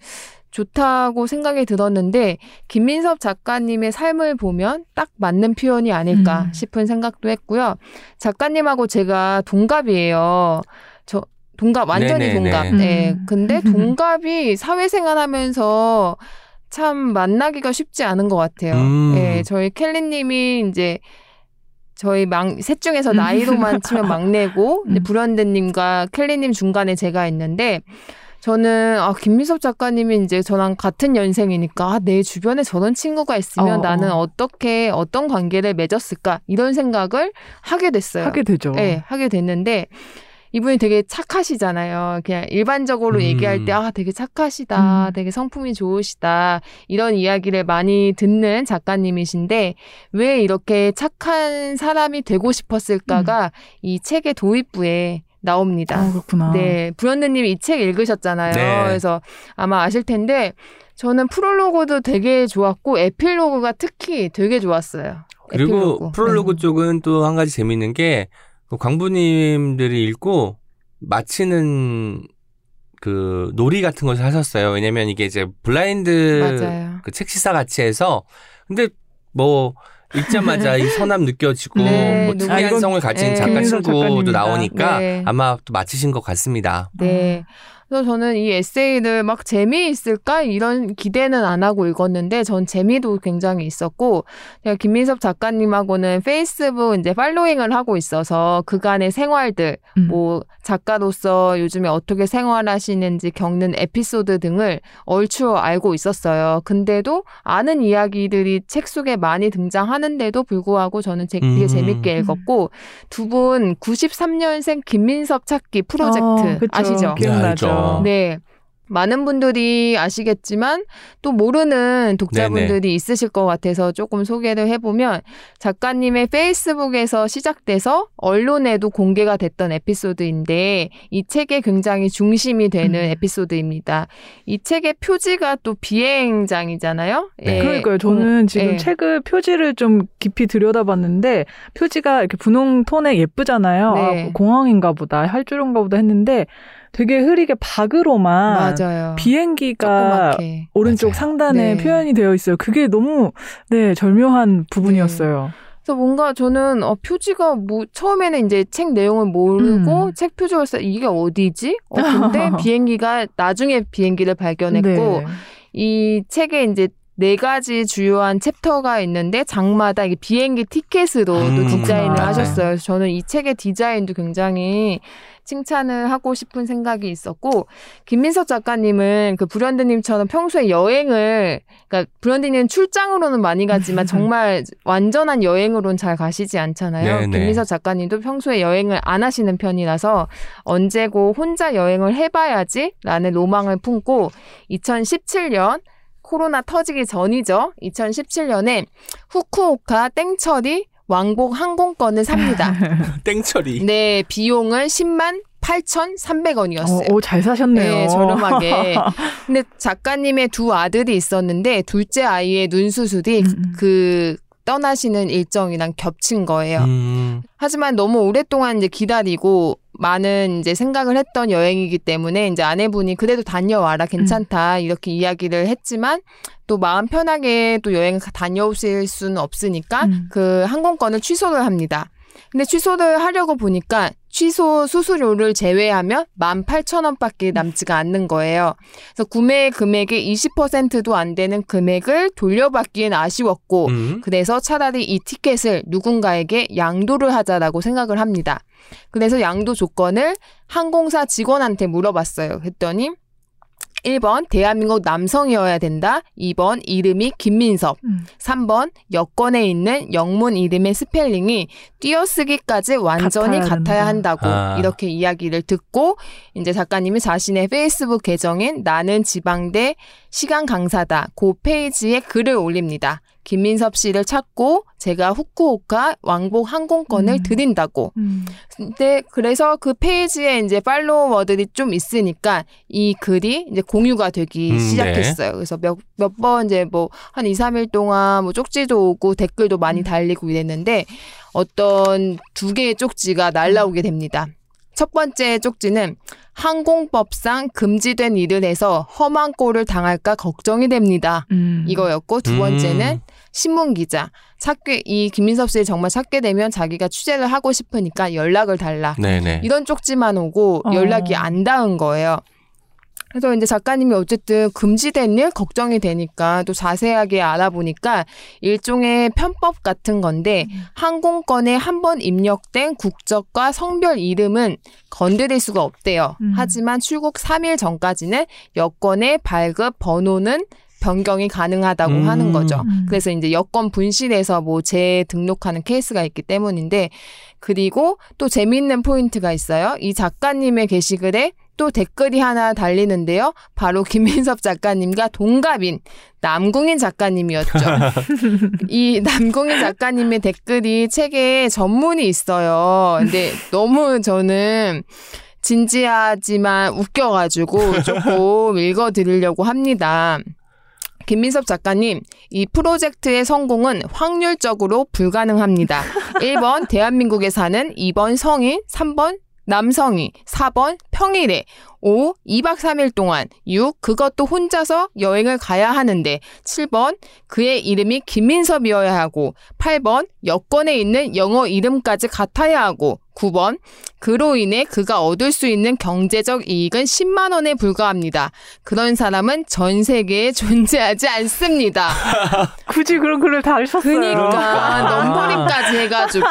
좋다고 생각이 들었는데 김민섭 작가님의 삶을 보면 딱 맞는 표현이 아닐까
음.
싶은 생각도 했고요. 작가님하고 제가 동갑이에요. 저 동갑 완전히
네네네.
동갑. 네.
음.
근데 동갑이 사회생활하면서 참 만나기가 쉽지 않은 것 같아요.
음.
네, 저희 켈리님이 이제 저희 막, 셋 중에서 나이로만 치면 막내고,
음.
브런드님과 켈리님 중간에 제가 있는데, 저는, 아, 김미섭 작가님이 이제 저랑 같은 연생이니까, 아, 내 주변에 저런 친구가 있으면
어,
나는
어.
어떻게, 어떤 관계를 맺었을까, 이런 생각을 하게 됐어요.
하게 되죠.
네, 하게 됐는데, 이분이 되게 착하시잖아요. 그냥 일반적으로
음.
얘기할 때, 아, 되게 착하시다.
음.
되게 성품이 좋으시다. 이런 이야기를 많이 듣는 작가님이신데, 왜 이렇게 착한 사람이 되고 싶었을까가 이 책의 도입부에 나옵니다.
아, 그렇구나.
네, 브런드님이 이 책 읽으셨잖아요.
네.
그래서 아마 아실 텐데, 저는 프롤로그도 되게 좋았고, 에필로그가 특히 되게 좋았어요.
그리고
에필로그.
프롤로그
네.
쪽은 또 한 가지 재밌는 게그 광부님들이 읽고 마치는 그 놀이 같은 것을 하셨어요. 왜냐면 이게 이제 블라인드. 그 책 시사 같이 해서 근데 뭐 읽자마자 이 선함 느껴지고
네,
뭐 특이한
아,
성을 가진
네.
작가
김민석
친구도
작가님이다.
나오니까
네.
아마 또 맞히신 것 같습니다.
네. 그래서 저는 이 에세이를 막 재미있을까 이런 기대는 안 하고 읽었는데 전 재미도 굉장히 있었고 제가 김민섭 작가님하고는 페이스북 이제 팔로잉을 하고 있어서 그간의 생활들
음.
뭐 작가로서 요즘에 어떻게 생활하시는지 겪는 에피소드 등을 얼추 알고 있었어요. 근데도 아는 이야기들이 책 속에 많이 등장하는데도 불구하고 저는 제- 되게
음.
재밌게 읽었고 두 분 93년생 김민섭 찾기 프로젝트
어, 그쵸.
아시죠?
기억나죠.
알죠.
네. 많은 분들이 아시겠지만 또 모르는 독자분들이 있으실 것 같아서 조금 소개를 해보면 작가님의 페이스북에서 시작돼서 언론에도 공개가 됐던 에피소드인데 이 책의 굉장히 중심이 되는
음.
에피소드입니다. 이 책의 표지가 또 비행장이잖아요.
네.
예.
그러니까요. 저는 지금
예.
책을 표지를 좀 깊이 들여다봤는데 표지가 이렇게 분홍 톤에 예쁘잖아요.
네.
아, 공항인가 보다, 할주론가 보다 했는데 되게 흐리게 박으로만
맞아요.
비행기가
조그맣게.
오른쪽
맞아요.
상단에
네.
표현이 되어 있어요. 그게 너무 네 절묘한 부분이었어요.
그래서 뭔가 저는 어, 표지가 뭐 처음에는 이제 책 내용을 모르고
음.
책 표지를 써 이게 어디지? 어, 근데 비행기가 나중에 비행기를 발견했고
네.
이 책에 이제 네 가지 주요한 챕터가 있는데 장마다 이게 비행기 티켓으로
음,
또 디자인을
그렇구나.
하셨어요. 그래서 저는 이 책의 디자인도 굉장히 칭찬을 하고 싶은 생각이 있었고 김민석 작가님은 그 브런드님처럼 평소에 여행을 그러니까 브런드님은 출장으로는 많이 가지만 정말 완전한 여행으로는 잘 가시지 않잖아요.
네네.
김민석 작가님도 평소에 여행을 안 하시는 편이라서 언제고 혼자 여행을 해봐야지라는 로망을 품고 2017년 코로나 터지기 전이죠. 2017년에 후쿠오카 땡처리 왕복 항공권을 삽니다.
땡처리.
네, 비용은 10만 8,300원이었어요.
어, 오, 잘 사셨네요.
네, 저렴하게. 근데 작가님의 두 아들이 있었는데 둘째 아이의 눈수술이
음, 음.
그 떠나시는 일정이랑 겹친 거예요.
음,
하지만 너무 오랫동안 이제 기다리고 많은 이제 생각을 했던 여행이기 때문에 이제 아내분이 그래도 다녀와라 괜찮다 이렇게 이야기를 했지만 또 마음 편하게 또 여행 다녀오실 수는 없으니까
음.
그 항공권을 취소를 합니다. 근데 취소를 하려고 보니까 취소 수수료를 제외하면 18,000원밖에 남지가 않는 거예요. 그래서 구매 금액의 20%도 안 되는 금액을 돌려받기엔 아쉬웠고
음.
그래서 차라리 이 티켓을 누군가에게 양도를 하자라고 생각을 합니다. 그래서 양도 조건을 항공사 직원한테 물어봤어요. 했더니 1번 대한민국 남성이어야 된다. 2번 이름이 김민섭.
음.
3번 여권에 있는 영문 이름의 스펠링이 띄어쓰기까지 완전히
같아야
같아야. 한다고
아.
이렇게 이야기를 듣고 이제 작가님이 자신의 페이스북 계정인 나는 지방대 시간 강사다 그 페이지에 글을 올립니다. 김민섭 씨를 찾고 제가 후쿠오카 왕복 항공권을
음.
드린다고.
음.
근데 그래서 그 페이지에 이제 팔로워들이 좀 있으니까 이 글이 이제 공유가 되기
음,
시작했어요. 그래서 몇 몇 번 이제 뭐 한 2, 3일 동안 뭐 쪽지도 오고 댓글도 많이
음.
달리고 이랬는데 어떤 두 개의 쪽지가 날라오게 됩니다. 첫 번째 쪽지는 항공법상 금지된 일을 해서 험한 꼴을 당할까 걱정이 됩니다.
음.
이거였고 두 번째는 신문 기자 찾게 이 김민섭 씨를 정말 찾게 되면 자기가 취재를 하고 싶으니까 연락을 달라.
네네.
이런 쪽지만 오고
어.
연락이 안 닿은 거예요. 그래서 이제 작가님이 어쨌든 금지된 일 걱정이 되니까 또 자세하게 알아보니까 일종의 편법 같은 건데 항공권에 한 번 입력된 국적과 성별 이름은 건드릴 수가 없대요.
음.
하지만 출국 3일 전까지는 여권의 발급 번호는 변경이 가능하다고
음.
하는 거죠.
음.
그래서 이제 여권 분실해서 뭐 재등록하는 케이스가 있기 때문인데 그리고 또 재미있는 포인트가 있어요. 이 작가님의 게시글에 또 댓글이 하나 달리는데요. 바로 김민섭 작가님과 동갑인 남궁인 작가님이었죠. 이 남궁인 작가님의 댓글이 책에 전문이 있어요. 근데 너무 저는 진지하지만 웃겨가지고 조금 읽어드리려고 합니다. 김민섭 작가님, 이 프로젝트의 성공은 확률적으로 불가능합니다. 1번 대한민국에 사는 2번 성인, 3번 남성이, 4번 평일에, 5. 2박 3일 동안, 6. 그것도 혼자서 여행을 가야 하는데, 7번 그의 이름이 김민섭이어야 하고, 8번 여권에 있는 영어 이름까지 같아야 하고, 9번 그로 인해 그가 얻을 수 있는 경제적 이익은 10만 원에 불과합니다. 그런 사람은 전 세계에 존재하지 않습니다.
굳이 그런 글을 다 썼어요.
그러니까 넘버링까지 해가지고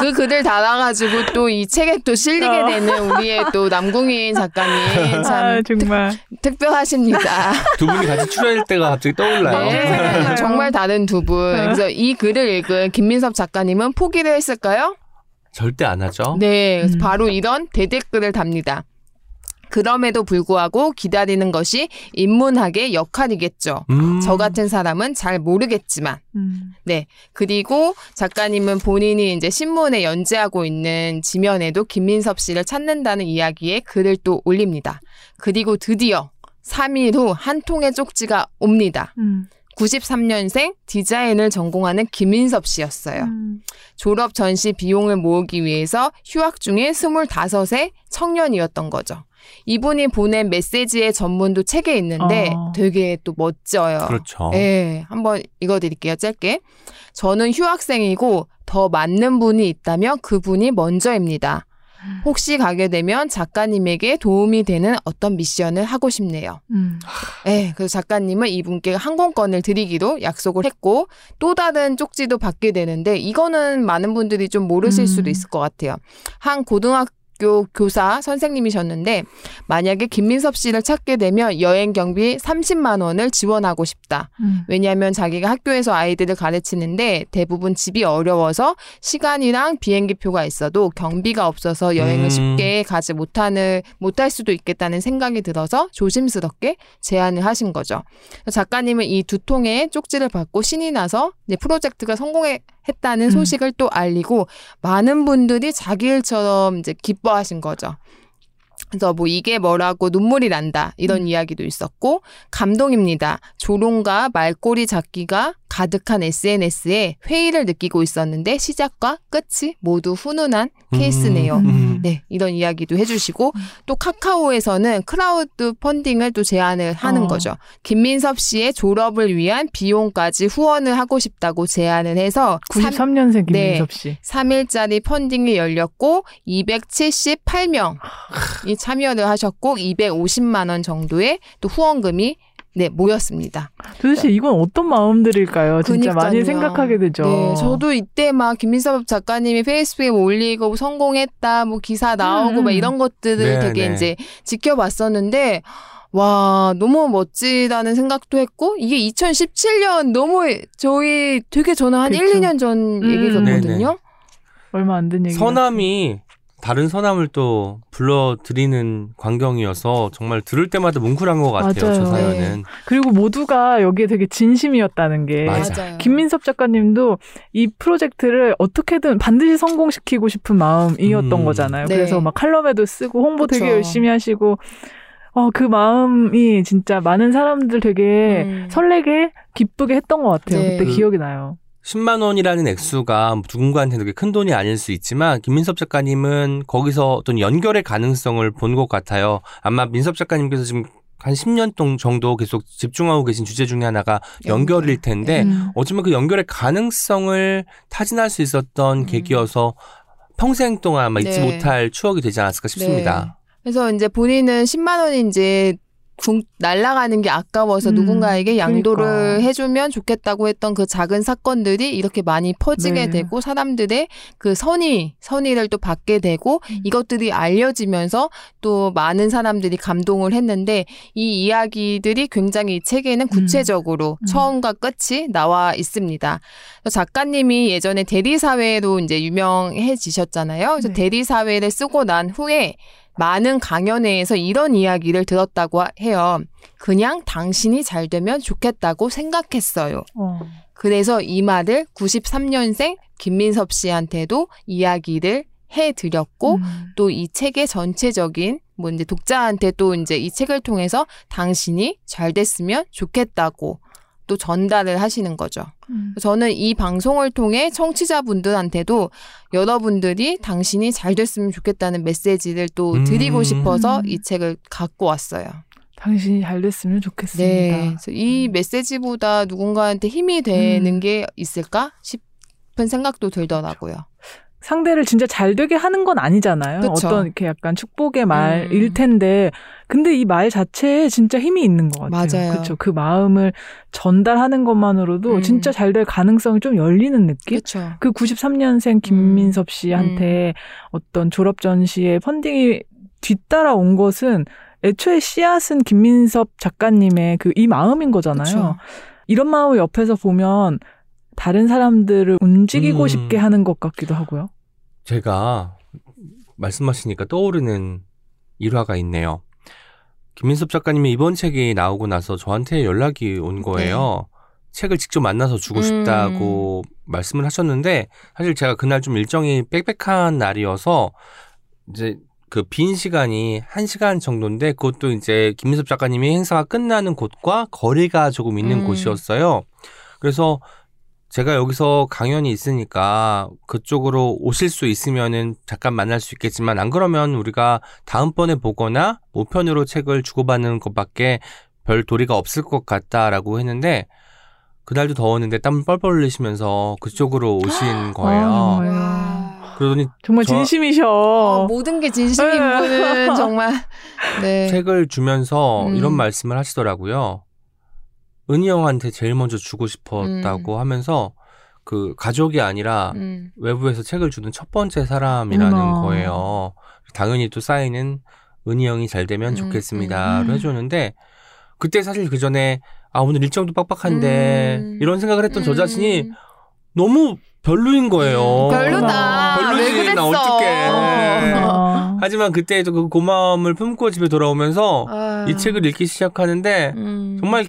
그 글을 달아가지고 또 이 책에 또 실리게
어.
되는 우리의 또 남궁인 작가님 참
아, 정말.
특별하십니다.
두 분이 같이 출연할 때가 갑자기 떠올라요.
네,
생각나요.
정말 다른 두 분.
네.
그래서 이 글을 읽은 김민섭 작가님은 포기를 했을까요?
절대 안 하죠.
네, 그래서
음.
바로 이런 대댓글을 답니다. 그럼에도 불구하고 기다리는 것이 인문학의 역할이겠죠.
음.
저 같은 사람은 잘 모르겠지만.
음.
네. 그리고 작가님은 본인이 이제 신문에 연재하고 있는 지면에도 김민섭 씨를 찾는다는 이야기에 글을 또 올립니다. 그리고 드디어 3일 후 한 통의 쪽지가 옵니다.
음.
93년생 디자인을 전공하는 김민섭 씨였어요.
음.
졸업 전시 비용을 모으기 위해서 휴학 중인 25세 청년이었던 거죠. 이분이 보낸 메시지의 전문도 책에 있는데
어.
되게 또 멋져요.
그렇죠.
네, 한번 읽어 드릴게요. 짧게. 저는 휴학생이고 더 맞는 분이 있다면 그분이 먼저입니다. 혹시 가게 되면 작가님에게 도움이 되는 어떤 미션을 하고 싶네요.
음.
네, 그래서 작가님은 이분께 항공권을 드리기로 약속을 했고 또 다른 쪽지도 받게 되는데 이거는 많은 분들이 좀 모르실
음.
수도 있을 것 같아요. 한 고등학교 교사 선생님이셨는데 만약에 김민섭 씨를 찾게 되면 여행 경비 30만 원을 지원하고 싶다.
음.
왜냐하면 자기가 학교에서 아이들을 가르치는데 대부분 집이 어려워서 시간이랑 비행기표가 있어도 경비가 없어서 여행을
음.
쉽게 가지 못하는 못할 수도 있겠다는 생각이 들어서 조심스럽게 제안을 하신 거죠. 작가님은 이 두 통의 쪽지를 받고 신이 나서 이제 프로젝트가 성공 했다는
음.
소식을 또 알리고 많은 분들이 자기 일처럼 이제 기뻐하신 거죠. 그래서 뭐 이게 뭐라고 눈물이 난다 이런
음.
이야기도 있었고 감동입니다. 조롱과 말꼬리 잡기가 가득한 SNS에 회의를 느끼고 있었는데 시작과 끝이 모두 훈훈한 케이스네요.
음.
네, 이런 이야기도 해주시고 또 카카오에서는 크라우드 펀딩을 또 제안을 하는
어.
거죠. 김민섭 씨의 졸업을 위한 비용까지 후원을 하고 싶다고 제안을 해서
93년생
네.
김민섭 씨.
3일짜리 펀딩이 열렸고 278명이 참여를 하셨고 250만 원 정도의 또 후원금이 네 모였습니다.
도대체 이건 어떤 마음들일까요? 진짜 많이
그러니까요.
생각하게 되죠.
네, 저도 이때 막 김민섭 작가님이 페이스북에 올리고 뭐 성공했다, 뭐 기사 나오고
음.
막 이런 것들을
네,
되게
네.
이제 지켜봤었는데 와 너무 멋지다는 생각도 했고 이게 2017년 너무 저희 되게 저는 한
그쵸.
1, 2년 전
음.
얘기거든요.
얼마 안 된 얘기.
서남이 다른 서남을 또 불러드리는 광경이어서 정말 들을 때마다 뭉클한 것 같아요.
맞아요.
저 사연은.
그리고 모두가 여기에 되게 진심이었다는 게
맞아.
맞아요.
김민섭 작가님도 이 프로젝트를 어떻게든 반드시 성공시키고 싶은 마음이었던
음.
거잖아요.
네.
그래서 막 칼럼에도 쓰고 홍보 되게
그쵸.
열심히 하시고 어, 그 마음이 진짜 많은 사람들 되게
음.
설레게 기쁘게 했던 것 같아요.
네.
그때
그-
기억이 나요.
10만 원이라는 액수가 누군가한테는 그게 큰 돈이 아닐 수 있지만 김민섭 작가님은 거기서 어떤 연결의 가능성을 본 것 같아요. 아마 민섭 작가님께서 지금 한 10년 동 정도 계속 집중하고 계신 주제 중에 하나가
연결.
연결일 텐데
음.
어쩌면 그 연결의 가능성을 타진할 수 있었던
음.
계기여서 평생 동안 아마 잊지
네.
못할 추억이 되지 않았을까 싶습니다.
그래서 이제 본인은 10만 원이 이 제붕 날아가는 게 아까워서
음,
누군가에게 양도를
그러니까.
해주면 좋겠다고 했던 그 작은 사건들이 이렇게 많이 퍼지게
네.
되고 사람들의 그 선의 선의를 또 받게 되고
음.
이것들이 알려지면서 또 많은 사람들이 감동을 했는데 이 이야기들이 굉장히 이 책에는 구체적으로
음.
처음과 끝이 나와 있습니다. 작가님이 예전에 대리사회로 이제 유명해지셨잖아요. 그래서
네.
대리사회를 쓰고 난 후에 많은 강연회에서 이런 이야기를 들었다고 하- 해요. 그냥 당신이 잘 되면 좋겠다고 생각했어요.
어.
그래서 이 말을 93년생 김민섭 씨한테도 이야기를 해드렸고,
음.
또이 책의 전체적인 뭐 이제 독자한테 또 이제 이 책을 통해서 당신이 잘 됐으면 좋겠다고 또 전달을 하시는 거죠.
음.
저는 이 방송을 통해 청취자분들한테도 여러분들이 당신이 잘 됐으면 좋겠다는 메시지를 또
음.
드리고 싶어서
음.
이 책을 갖고 왔어요.
당신이 잘 됐으면 좋겠습니다.
네. 그래서 이 메시지보다 누군가한테 힘이 되는
음.
게 있을까 싶은 생각도 들더라고요.
상대를 진짜 잘 되게 하는 건 아니잖아요.
그쵸.
어떤 이렇게 약간 축복의 말일
음.
텐데, 근데 이 말 자체에 진짜 힘이 있는 것 같아요.
맞아요.
그렇죠. 그 마음을 전달하는 것만으로도
음.
진짜 잘 될 가능성이 좀 열리는 느낌.
그렇죠.
그 93년생 김민섭
음.
씨한테 어떤 졸업 전시에 펀딩이 뒤따라온 것은 애초에 씨앗은 김민섭 작가님의 그 이 마음인 거잖아요.
그쵸.
이런 마음을 옆에서 보면 다른 사람들을 움직이고
음.
싶게 하는 것 같기도 하고요.
제가 말씀하시니까 떠오르는 일화가 있네요. 김민섭 작가님이 이번 책이 나오고 나서 저한테 연락이 온 거예요. 책을 직접 만나서 주고 싶다고 말씀을 하셨는데 사실 제가 그날 좀 일정이 빽빽한 날이어서 이제 그 빈 시간이 한 시간 정도인데 그것도 이제 김민섭 작가님이 행사가 끝나는 곳과 거리가 조금 있는
음.
곳이었어요. 그래서 제가 여기서 강연이 있으니까 그쪽으로 오실 수 있으면은 잠깐 만날 수 있겠지만 안 그러면 우리가 다음번에 보거나 우편으로 책을 주고받는 것밖에 별 도리가 없을 것 같다라고 했는데 그날도 더웠는데 땀 뻘뻘 흘리시면서 그쪽으로 오신 거예요.
아.
와.
그러더니
정말
저-
진심이셔.
어, 모든 게 진심인
네.
분은 정말 네.
책을 주면서
음.
이런 말씀을 하시더라고요. 은희 형한테 제일 먼저 주고 싶었다고 하면서 그 가족이 아니라
음.
외부에서 책을 주는 첫 번째 사람이라는
어머나.
거예요. 당연히 또 사인은 은희 형이 잘 되면
음,
좋겠습니다로
음.
해줬는데 그때 사실 그 전에 아 오늘 일정도 빡빡한데
음.
이런 생각을 했던 저
음.
자신이 너무 별로인 거예요.
별로다.
별로지? 나 어떡해.
어.
하지만 그때도 그 고마움을 품고 집에 돌아오면서
아.
이 책을 읽기 시작하는데
음.
정말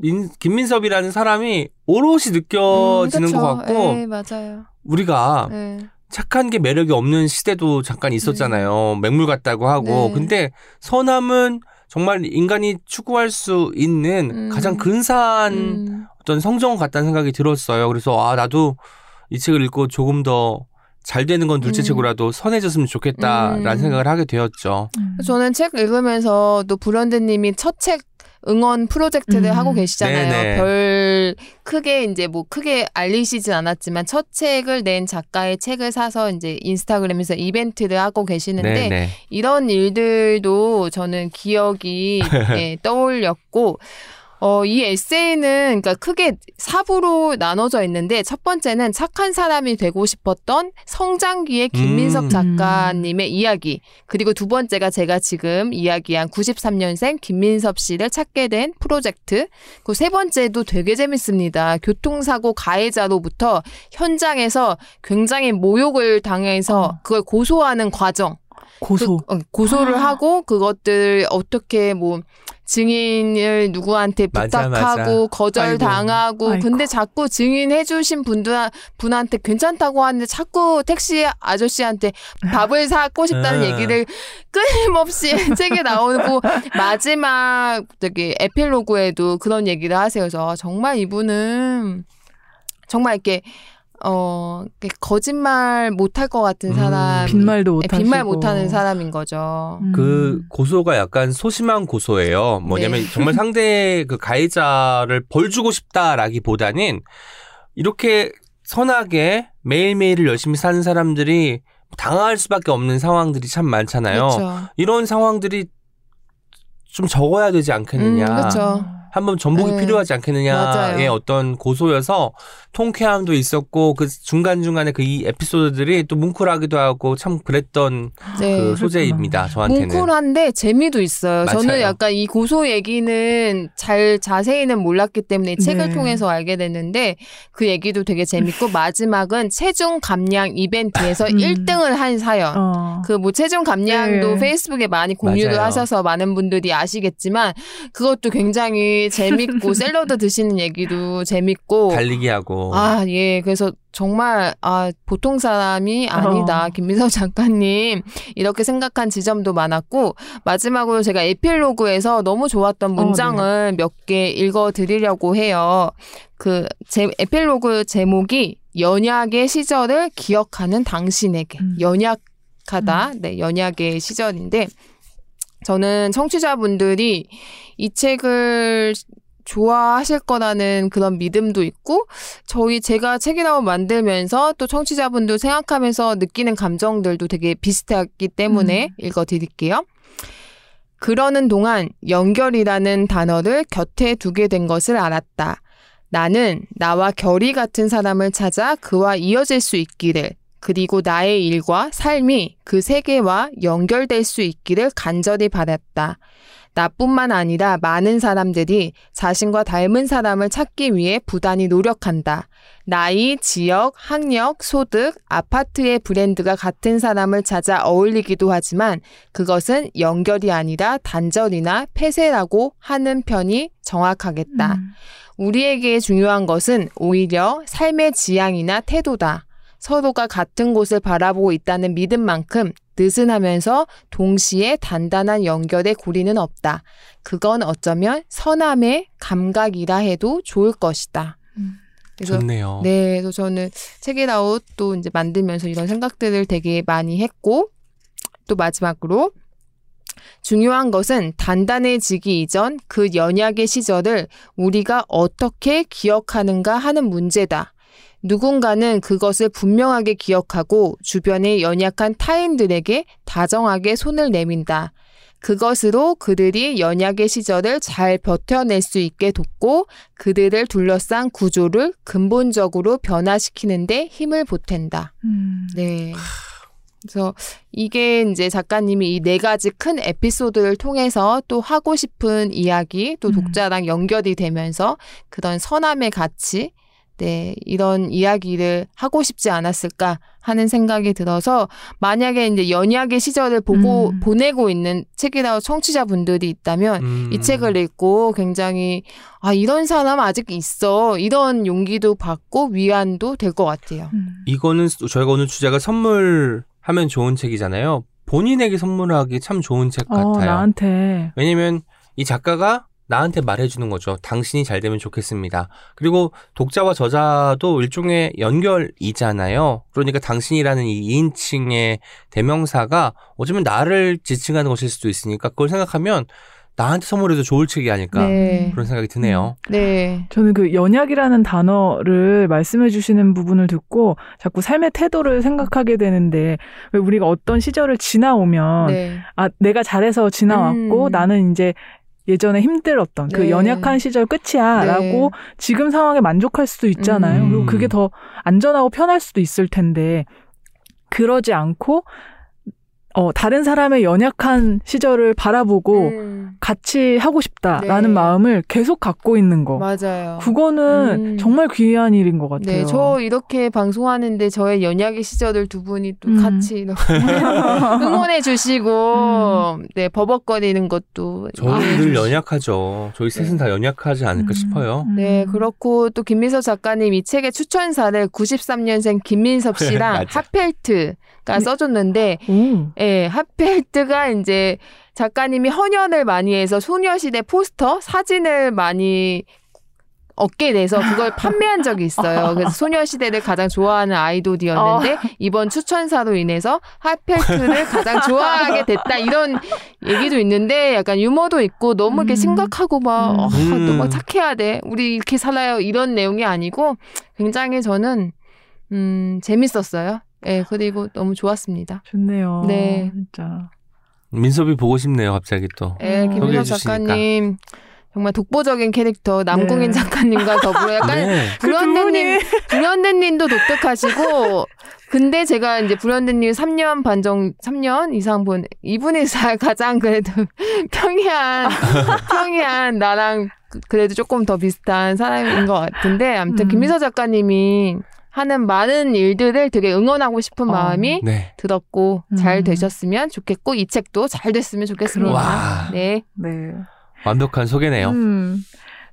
민- 김민섭이라는 사람이 오롯이 느껴지는
음,
것. 같고
에이, 맞아요.
우리가
네.
착한 게 매력이 없는 시대도 잠깐 있었잖아요. 맹물 같다고 하고.
네.
근데 선함은 정말 인간이 추구할 수 있는
음.
가장 근사한
음.
어떤 성정 같다는 생각이 들었어요. 그래서 아 나도 이 책을 읽고 조금 더 잘 되는 건 둘째
음.
책으로라도 선해졌으면 좋겠다라는
음.
생각을 하게 되었죠.
음.
저는 책 읽으면서 또 브런드님이 첫 책 응원 프로젝트를
음.
하고 계시잖아요.
네네.
별 크게 이제 뭐 크게 알리시진 않았지만 첫 책을 낸 작가의 책을 사서 이제 인스타그램에서 이벤트를 하고 계시는데
네네.
이런 일들도 저는 기억이 예, 떠올렸고 어, 이 에세이는 그러니까 크게 사부로 나눠져 있는데 첫 번째는 착한 사람이 되고 싶었던 성장기의 김민석
음.
작가님의 이야기 그리고 두 번째가 제가 지금 이야기한 93년생 김민섭 씨를 찾게 된 프로젝트 그 세 번째도 되게 재밌습니다. 교통사고 가해자로부터 현장에서 굉장히 모욕을 당해서
어.
그걸 고소하는 과정
고소.
그, 어, 고소를
아.
하고 그것들 어떻게 뭐 증인을 누구한테
맞아,
부탁하고
맞아.
거절당하고
아이고.
근데 자꾸 증인해 주신 분들 분한테 괜찮다고 하는데 자꾸 택시 아저씨한테 밥을 사고 싶다는
음.
얘기를 끊임없이 책에 나오고 마지막 저기 에필로그에도 그런 얘기를 하세요. 그래서 정말 이분은 정말 이렇게 어 거짓말 못할 것 같은
음,
사람,
빈말도
네,
못하시고.
빈말 못하는 사람인 거죠.
음.
그 고소가 약간 소심한 고소예요. 뭐냐면
네.
정말 상대 그 가해자를 벌 주고 싶다라기보다는 이렇게 선하게 매일매일을 열심히 사는 사람들이 당할 수밖에 없는 상황들이 참 많잖아요.
그렇죠.
이런 상황들이 좀 적어야 되지 않겠느냐.
음, 그렇죠.
한번 전복이
네.
필요하지 않겠느냐의
맞아요.
어떤 고소여서 통쾌함도 있었고 그 중간 중간에 그 이 에피소드들이 또 뭉클하기도 하고 참 그랬던
네.
그 소재입니다. 저한테는.
뭉클한데 재미도 있어요. 저는
맞아요.
약간 이 고소 얘기는 잘 자세히는 몰랐기 때문에 책을
네.
통해서 알게 됐는데 그 얘기도 되게 재밌고 마지막은 체중 감량 이벤트에서
음.
1등을 한 사연.
어.
그뭐 체중 감량도
네.
페이스북에 많이 공유를
맞아요.
하셔서 많은 분들이 아시겠지만 그것도 굉장히 재밌고 샐러드 드시는 얘기도 재밌고
달리기 하고
아, 예. 그래서 정말, 아, 보통 사람이 아니다.
어.
김민석 작가님. 이렇게 생각한 지점도 많았고, 마지막으로 제가 에필로그에서 너무 좋았던
어,
문장을 몇개 읽어 드리려고 해요. 그, 제, 에필로그 제목이 연약의 시절을 기억하는 당신에게.
음.
연약하다. 네, 연약의 시절인데, 저는 청취자분들이 이 책을 좋아하실 거라는 그런 믿음도 있고 저희 제가 책이라고 만들면서 또 청취자분들 생각하면서 느끼는 감정들도 되게 비슷하기 때문에
음.
읽어드릴게요. 그러는 동안 연결이라는 단어를 곁에 두게 된 것을 알았다. 나는 나와 결이 같은 사람을 찾아 그와 이어질 수 있기를 그리고 나의 일과 삶이 그 세계와 연결될 수 있기를 간절히 바랐다. 나뿐만 아니라 많은 사람들이 자신과 닮은 사람을 찾기 위해 부단히 노력한다. 나이, 지역, 학력, 소득, 아파트의 브랜드가 같은 사람을 찾아 어울리기도 하지만 그것은 연결이 아니라 단절이나 폐쇄라고 하는 편이 정확하겠다.
음.
우리에게 중요한 것은 오히려 삶의 지향이나 태도다. 서로가 같은 곳을 바라보고 있다는 믿음만큼 느슨하면서 동시에 단단한 연결의 고리는 없다. 그건 어쩌면 선함의 감각이라 해도 좋을 것이다.
음.
그래서
좋네요.
네, 그래서 저는 책이라웃 또 이제 만들면서 이런 생각들을 되게 많이 했고 또 마지막으로 중요한 것은 단단해지기 이전 그 연약의 시절을 우리가 어떻게 기억하는가 하는 문제다. 누군가는 그것을 분명하게 기억하고 주변의 연약한 타인들에게 다정하게 손을 내민다. 그것으로 그들이 연약의 시절을 잘 버텨낼 수 있게 돕고 그들을 둘러싼 구조를 근본적으로 변화시키는데 힘을 보탠다.
음.
네. 그래서 이게 이제 작가님이 이 네 가지 큰 에피소드를 통해서 또 하고 싶은 이야기, 또
음.
독자랑 연결이 되면서 그런 선함의 가치, 네, 이런 이야기를 하고 싶지 않았을까 하는 생각이 들어서 만약에 이제 연약의 시절을 보고
음.
보내고 있는 책이라고 청취자분들이 있다면
음.
이 책을 읽고 굉장히 아 이런 사람 아직 있어 이런 용기도 받고 위안도 될 것 같아요.
음.
이거는 저희가 오늘 주제가 선물하면 좋은 책이잖아요. 본인에게 선물하기 참 좋은 책
어,
같아요.
나한테.
왜냐면 이 작가가 나한테 말해주는 거죠. 당신이 잘 되면 좋겠습니다. 그리고 독자와 저자도 일종의 연결이잖아요. 그러니까 당신이라는 이 2인칭의 대명사가 어쩌면 나를 지칭하는 것일 수도 있으니까 그걸 생각하면 나한테 선물해도 좋을 책이 아닐까
네.
그런 생각이 드네요.
네.
저는 그 연약이라는 단어를 말씀해 주시는 부분을 듣고 자꾸 삶의 태도를 생각하게 되는데 왜 우리가 어떤 시절을 지나오면
네.
아 내가 잘해서 지나왔고
음.
나는 이제 예전에 힘들었던 그
네.
연약한 시절 끝이야라고 지금 상황에 만족할 수도 있잖아요.
음.
그리고 그게 더 안전하고 편할 수도 있을 텐데 그러지 않고 어 다른 사람의 연약한 시절을 바라보고
음,
같이 하고 싶다라는
네.
마음을 계속 갖고 있는 거.
맞아요.
그거는
음.
정말 귀한 일인 것 같아요.
네, 저 이렇게 방송하는데 저의 연약의 시절을 두 분이 또
음.
같이 이렇게 응원해 주시고 네 버벅거리는 것도
저희
이해해
늘
주시고.
연약하죠. 저희 셋은 다 연약하지 않을까
음.
싶어요.
네,
음.
그렇고 또 김민섭 작가님 이 책의 추천사를 93년생 김민섭 씨랑. 하펠트 가 써줬는데,
오.
예, 하펠트가 이제 작가님이 헌혈을 많이 해서 소녀시대 포스터 사진을 많이 얻게 돼서 그걸 판매한 적이 있어요. 그래서 소녀시대를 가장 좋아하는 아이돌이었는데 이번 추천사로 인해서 핫펠트를 가장 좋아하게 됐다 이런 얘기도 있는데 약간 유머도 있고 너무 이렇게
음.
심각하고 막,
음.
어,
음.
또막 착해야 돼. 우리 이렇게 살아요. 이런 내용이 아니고 굉장히 저는 음, 재밌었어요. 예, 그리고 너무 좋았습니다.
좋네요.
네.
진짜.
민섭이 보고 싶네요, 갑자기 또. 소개해 주시니까.
작가님 정말 독보적인 캐릭터 남궁인
네.
작가님과 더불어 약간
네.
불현대님 불현대님도 독특하시고 근데 제가 이제 불현대님 3년 반정 3년 이상 본 이분이 사- 가장 그래도 평이한 평이한 나랑 그- 그래도 조금 더 비슷한 사람인 것 같은데 아무튼
음.
김미서 작가님이 하는 많은 일들을 되게 응원하고 싶은
어.
마음이
네.
들었고 잘
음.
되셨으면 좋겠고 이 책도 잘 됐으면 좋겠습니다.
와.
네.
네.
완벽한 소개네요.
음.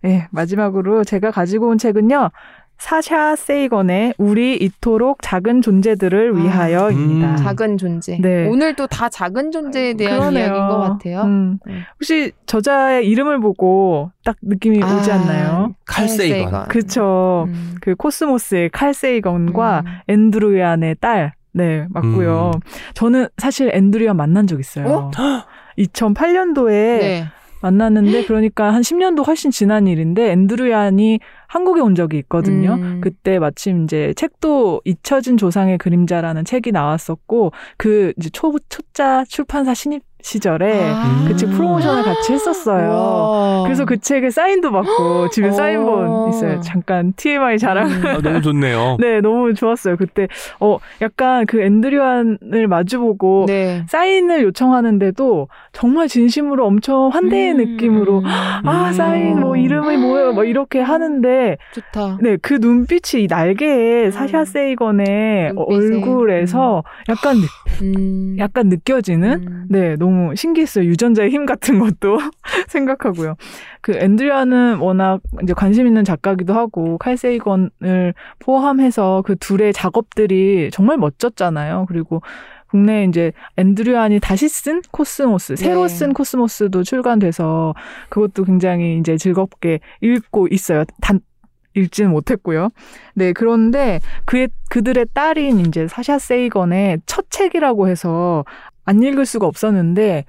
네, 마지막으로 제가 가지고 온 책은요. 사샤 세이건의 우리 이토록 작은 존재들을
아,
위하여입니다.
음.
작은 존재.
네.
오늘도 다 작은 존재에 대한
그러네요.
이야기인 것 같아요.
음.
음.
혹시 저자의 이름을 보고 딱 느낌이 오지
아,
않나요?
칼 세이건.
그쵸.
음.
그 코스모스의 칼 세이건과
음.
앤드루안의 딸. 네, 맞고요.
음.
저는 사실 앤드루안 만난 적 있어요. 2008년도에
네.
만났는데 그러니까 한 10년도 훨씬 지난 일인데 앤드루안이 한국에 온 적이 있거든요.
음.
그때 마침 이제 책도 잊혀진 조상의 그림자라는 책이 나왔었고 그 이제 초 초자 출판사 신입 시절에
아.
그 책 프로모션을 같이 했었어요.
와.
그래서 그 책에 사인도 받고 집에
어.
사인본 있어요. 잠깐 TMI 자랑.
음.
아, 너무 좋네요.
네, 너무 좋았어요. 그때 어 약간 그 앤드류안을 마주보고
네.
사인을 요청하는데도 정말 진심으로 엄청 환대의
음.
느낌으로 아
음.
사인 뭐 이름이 뭐예요? 뭐 이렇게 하는데
좋다.
네 그 눈빛이 이 날개에 사샤
음.
세이건의
눈빛에.
얼굴에서 약간 느-
음.
약간 느껴지는
음.
네 너무 신기했어요 유전자의 힘 같은 것도 생각하고요 그 앤드리아는 워낙 이제 관심 있는 작가기도 하고 칼 세이건을 포함해서 그 둘의 작업들이 정말 멋졌잖아요 그리고 국내에 이제 앤 드루얀이 다시 쓴 코스모스, 새로
네.
쓴 코스모스도 출간돼서 그것도 굉장히 이제 즐겁게 읽고 있어요. 다 읽지는 못했고요. 네, 그런데 그의 그들의 딸인 이제 사샤 세이건의 첫 책이라고 해서 안 읽을 수가 없었는데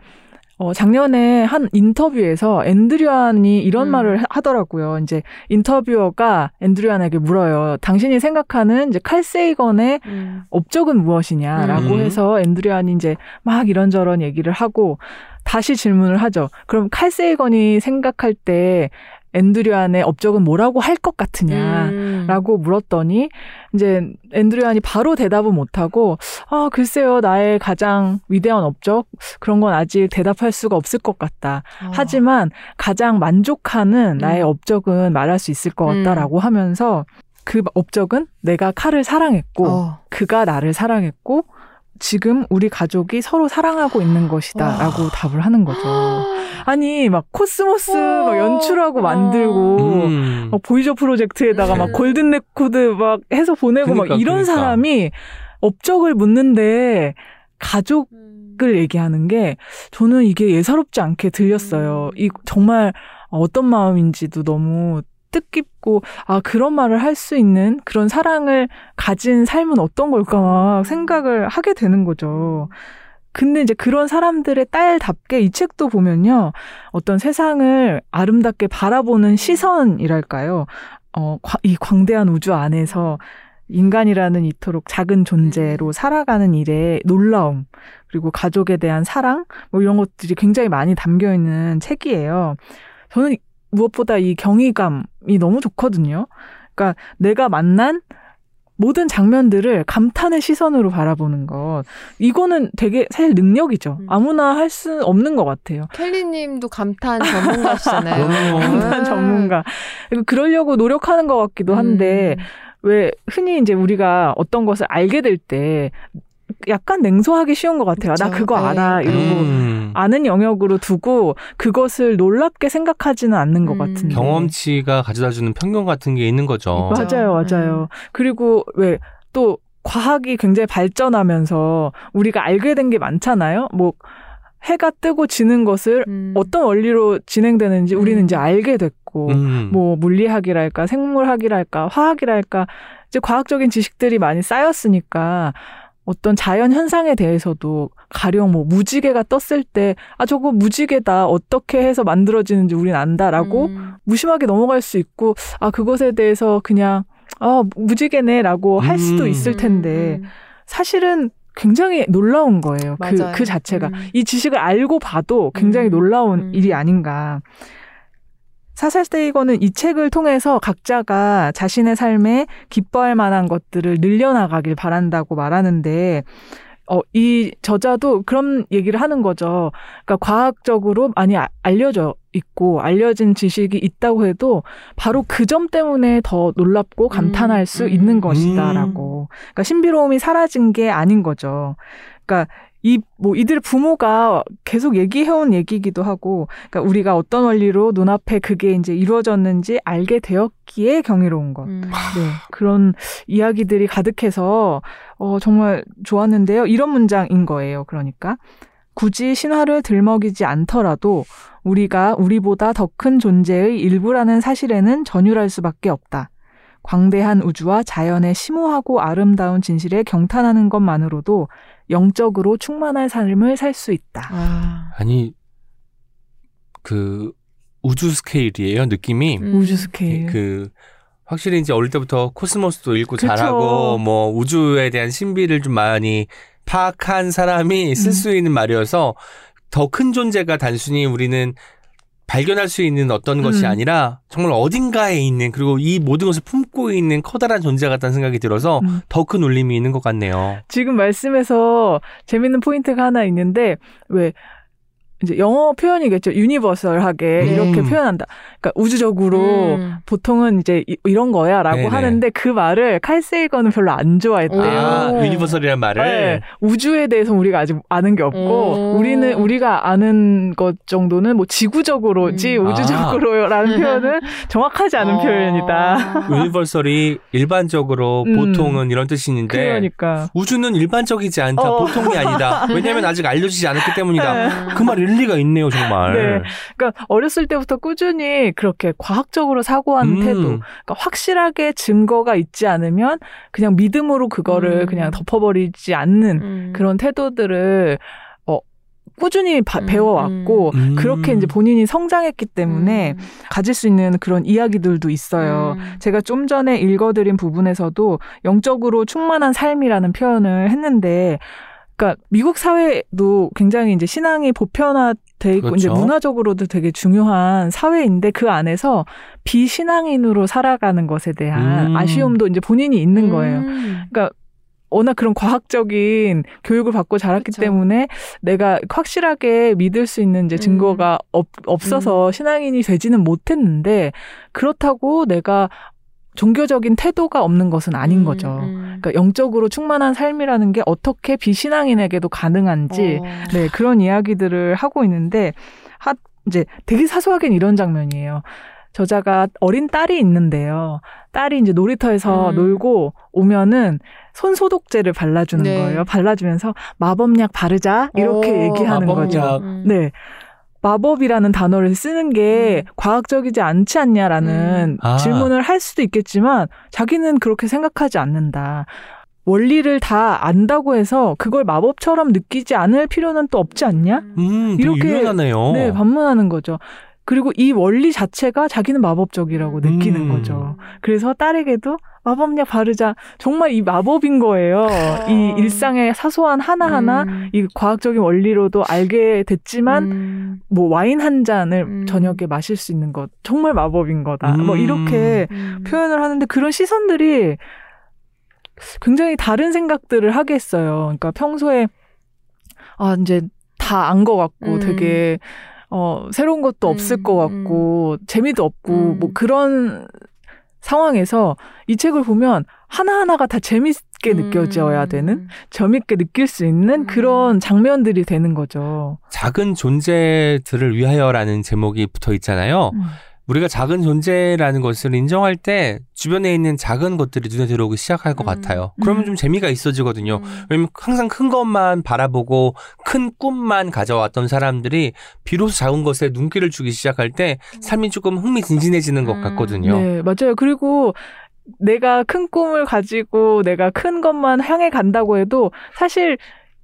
어, 작년에 한 인터뷰에서 앤 드루얀이 이런
음.
말을 하- 하더라고요. 이제 인터뷰어가 앤드류안에게 물어요. 당신이 생각하는 이제 칼 세이건의
음.
업적은 무엇이냐라고
음.
해서 앤드류안이 이제 막 이런저런 얘기를 하고 다시 질문을 하죠. 그럼 칼 세이건이 생각할 때 앤드류안의 업적은 뭐라고 할 것 같으냐?
음.
라고 물었더니 이제 앤드류안이 바로 대답은 못하고 아 글쎄요 나의 가장 위대한 업적 그런 건 아직 대답할 수가 없을 것 같다.
어.
하지만 가장 만족하는 나의
음.
업적은 말할 수 있을 것 같다라고 하면서 그 업적은 내가 칼을 사랑했고
어.
그가 나를 사랑했고 지금 우리 가족이 서로 사랑하고 있는 것이다라고
와.
답을 하는 거죠. 아니 막 코스모스 막 연출하고
어.
만들고
음.
막 보이저 프로젝트에다가 막
음.
Golden Record 막 해서 보내고
그러니까,
막 이런
그러니까.
사람이 업적을 묻는데 가족을 얘기하는 게 저는 이게 예사롭지 않게 들렸어요.
음.
이 정말 어떤 마음인지도 너무 뜻깊고 아 그런 말을 할 수 있는 그런 사랑을 가진 삶은 어떤 걸까 막 생각을 하게 되는 거죠. 근데 이제 그런 사람들의 딸답게 이 책도 보면요. 어떤 세상을 아름답게 바라보는 시선이랄까요. 어, 과- 이 광대한 우주 안에서 인간이라는 이토록 작은 존재로 살아가는 일에 놀라움, 그리고 가족에 대한 사랑, 뭐 이런 것들이 굉장히 많이 담겨 있는 책이에요. 저는 무엇보다 이 경이감 이 너무 좋거든요. 그러니까 내가 만난 모든 장면들을 감탄의 시선으로 바라보는 것. 이거는 되게 사실 능력이죠.
음.
아무나 할 수 없는 것 같아요.
켈리 님도 감탄 전문가시잖아요.
감탄
음.
전문가. 그리고 그러려고 노력하는 것 같기도 한데,
음.
왜 흔히 이제 우리가 어떤 것을 알게 될 때 약간 냉소하기 쉬운 것 같아요. 나
그쵸.
그거
네.
알아. 이러고.
음.
아는 영역으로 두고 그것을 놀랍게 생각하지는 않는 것
음.
같은데.
경험치가 가져다주는 편견 같은 게 있는 거죠.
맞아.
맞아요, 맞아요. 그리고 왜또 과학이 굉장히 발전하면서 우리가 알게 된 게 많잖아요. 뭐 해가 뜨고 지는 것을
음.
어떤 원리로 진행되는지 우리는
음.
이제 알게 됐고
음.
뭐 물리학이랄까 생물학이랄까 화학이랄까 이제 과학적인 지식들이 많이 쌓였으니까 어떤 자연 현상에 대해서도 가령 뭐 무지개가 떴을 때 아 저거 무지개다 어떻게 해서 만들어지는지 우린 안다라고
음.
무심하게 넘어갈 수 있고 아 그것에 대해서 그냥 아 무지개네라고 할 수도
음.
있을 텐데
음, 음.
사실은 굉장히 놀라운 거예요. 그,
맞아요.
그 자체가.
음.
이 지식을 알고 봐도 굉장히
음.
놀라운
음.
일이 아닌가. 사살스테이거는 이 책을 통해서 각자가 자신의 삶에 기뻐할 만한 것들을 늘려나가길 바란다고 말하는데, 어, 이 저자도 그런 얘기를 하는 거죠. 그러니까 과학적으로 많이 아- 알려져 있고 알려진 지식이 있다고 해도 바로 그 점 때문에 더 놀랍고 감탄할
음,
수
음.
있는 것이다라고. 그러니까 신비로움이 사라진 게 아닌 거죠. 그러니까 이 뭐 이들 부모가 계속 얘기해온 얘기기도 하고, 그러니까 우리가 어떤 원리로 눈앞에 그게 이제 이루어졌는지 알게 되었기에 경이로운 것.
음.
네, 그런 이야기들이 가득해서 어, 정말 좋았는데요. 이런 문장인 거예요. 그러니까 굳이 신화를 들먹이지 않더라도 우리가 우리보다 더 큰 존재의 일부라는 사실에는 전율할 수밖에 없다. 광대한 우주와 자연의 심오하고 아름다운 진실에 경탄하는 것만으로도 영적으로 충만한 삶을 살 수 있다.
아.
아니 그 우주 스케일이에요 느낌이
음.
우주 스케일.
그 확실히 이제 어릴 때부터 코스모스도 읽고
그쵸.
잘하고 뭐 우주에 대한 신비를 좀 많이 파악한 사람이 쓸
음.
수 있는 말이어서 더 큰 존재가 단순히 우리는 발견할 수 있는 어떤 것이
음.
아니라 정말 어딘가에 있는 그리고 이 모든 것을 품고 있는 커다란 존재 같다는 생각이 들어서
음.
더큰 울림이 있는 것 같네요.
지금 말씀에서 재밌는 포인트가 하나 있는데 왜 이제 영어 표현이겠죠. universal하게
음.
이렇게 표현한다. 그러니까 우주적으로
음.
보통은 이제 이- 이런 거야라고
네네.
하는데 그 말을 칼 세이건은 별로 안 좋아했대요.
아,
오.
universal이란 말을
네, 우주에 대해서 우리가 아직 아는 게 없고
오.
우리는 우리가 아는 것 정도는 뭐 지구적으로지
음.
우주적으로라는 표현은 정확하지 않은
어.
표현이다.
universal이 일반적으로
음.
보통은 이런 뜻인데
그러니까
우주는 일반적이지 않다.
어.
보통이 아니다. 왜냐하면 아직 알려지지 않았기 때문이다.
음.
그말 일리가 있네요, 정말.
네. 그러니까 어렸을 때부터 꾸준히 그렇게 과학적으로 사고하는
음.
태도, 그러니까 확실하게 증거가 있지 않으면 그냥 믿음으로 그거를
음.
그냥 덮어버리지 않는
음.
그런 태도들을 어 꾸준히 바-
음,
배워왔고
음.
그렇게 이제 본인이 성장했기 때문에
음.
가질 수 있는 그런 이야기들도 있어요.
음.
제가 좀 전에 읽어드린 부분에서도 영적으로 충만한 삶이라는 표현을 했는데, 그러니까 미국 사회도 굉장히 이제 신앙이 보편화 돼 있고 이제
그렇죠.
문화적으로도 되게 중요한 사회인데 그 안에서 비신앙인으로 살아가는 것에 대한
음.
아쉬움도 이제 본인이 있는 거예요.
음.
그러니까 워낙 그런 과학적인 교육을 받고 자랐기
그쵸.
때문에 내가 확실하게 믿을 수 있는 이제 증거가 없, 없어서 신앙인이 되지는 못했는데 그렇다고 내가 종교적인 태도가 없는 것은 아닌
음,
거죠.
음.
그러니까 영적으로 충만한 삶이라는 게 어떻게 비신앙인에게도 가능한지
어.
네, 그런 이야기들을 하고 있는데, 하, 이제 되게 사소하게는 이런 장면이에요. 저자가 어린 딸이 있는데요. 딸이 이제 놀이터에서
음.
놀고 오면은 손 소독제를 발라주는
네.
거예요. 발라주면서 마법약 바르자 이렇게
오,
얘기하는
마법약.
거죠.
음.
네. 마법이라는 단어를 쓰는 게 과학적이지 않지 않냐라는
음. 아.
질문을 할 수도 있겠지만 자기는 그렇게 생각하지 않는다. 원리를 다 안다고 해서 그걸 마법처럼 느끼지 않을 필요는 또 없지 않냐?
음,
이렇게-
유연하네요.
네, 반문하는 거죠. 그리고 이 원리 자체가 자기는 마법적이라고 느끼는
음.
거죠. 그래서 딸에게도 마법약 바르자. 정말 이 마법인 거예요. 이 일상의 사소한 하나하나
음.
이 과학적인 원리로도 알게 됐지만
음.
뭐 와인 한 잔을
음.
저녁에 마실 수 있는 것 정말 마법인 거다. 뭐
음.
이렇게
음.
표현을 하는데 그런 시선들이 굉장히 다른 생각들을 하게 했어요. 그러니까 평소에 아 이제 다 안 것 같고
음.
되게 어 새로운 것도
음,
없을 것 같고 재미도 없고
음.
뭐 그런 상황에서 이 책을 보면 하나하나가 다 재밌게 느껴져야 되는 재밌게 느낄 수 있는
음.
그런 장면들이 되는 거죠.
작은 존재들을 위하여라는 제목이 붙어 있잖아요.
음.
우리가 작은 존재라는 것을 인정할 때 주변에 있는 작은 것들이 눈에 들어오기 시작할 것
음.
같아요. 그러면
음.
좀 재미가 있어지거든요.
음.
왜냐면 항상 큰 것만 바라보고 큰 꿈만 가져왔던 사람들이 비로소 작은 것에 눈길을 주기 시작할 때 삶이 조금 흥미진진해지는 것
음.
같거든요.
네, 맞아요. 그리고 내가 큰 꿈을 가지고 내가 큰 것만 향해 간다고 해도 사실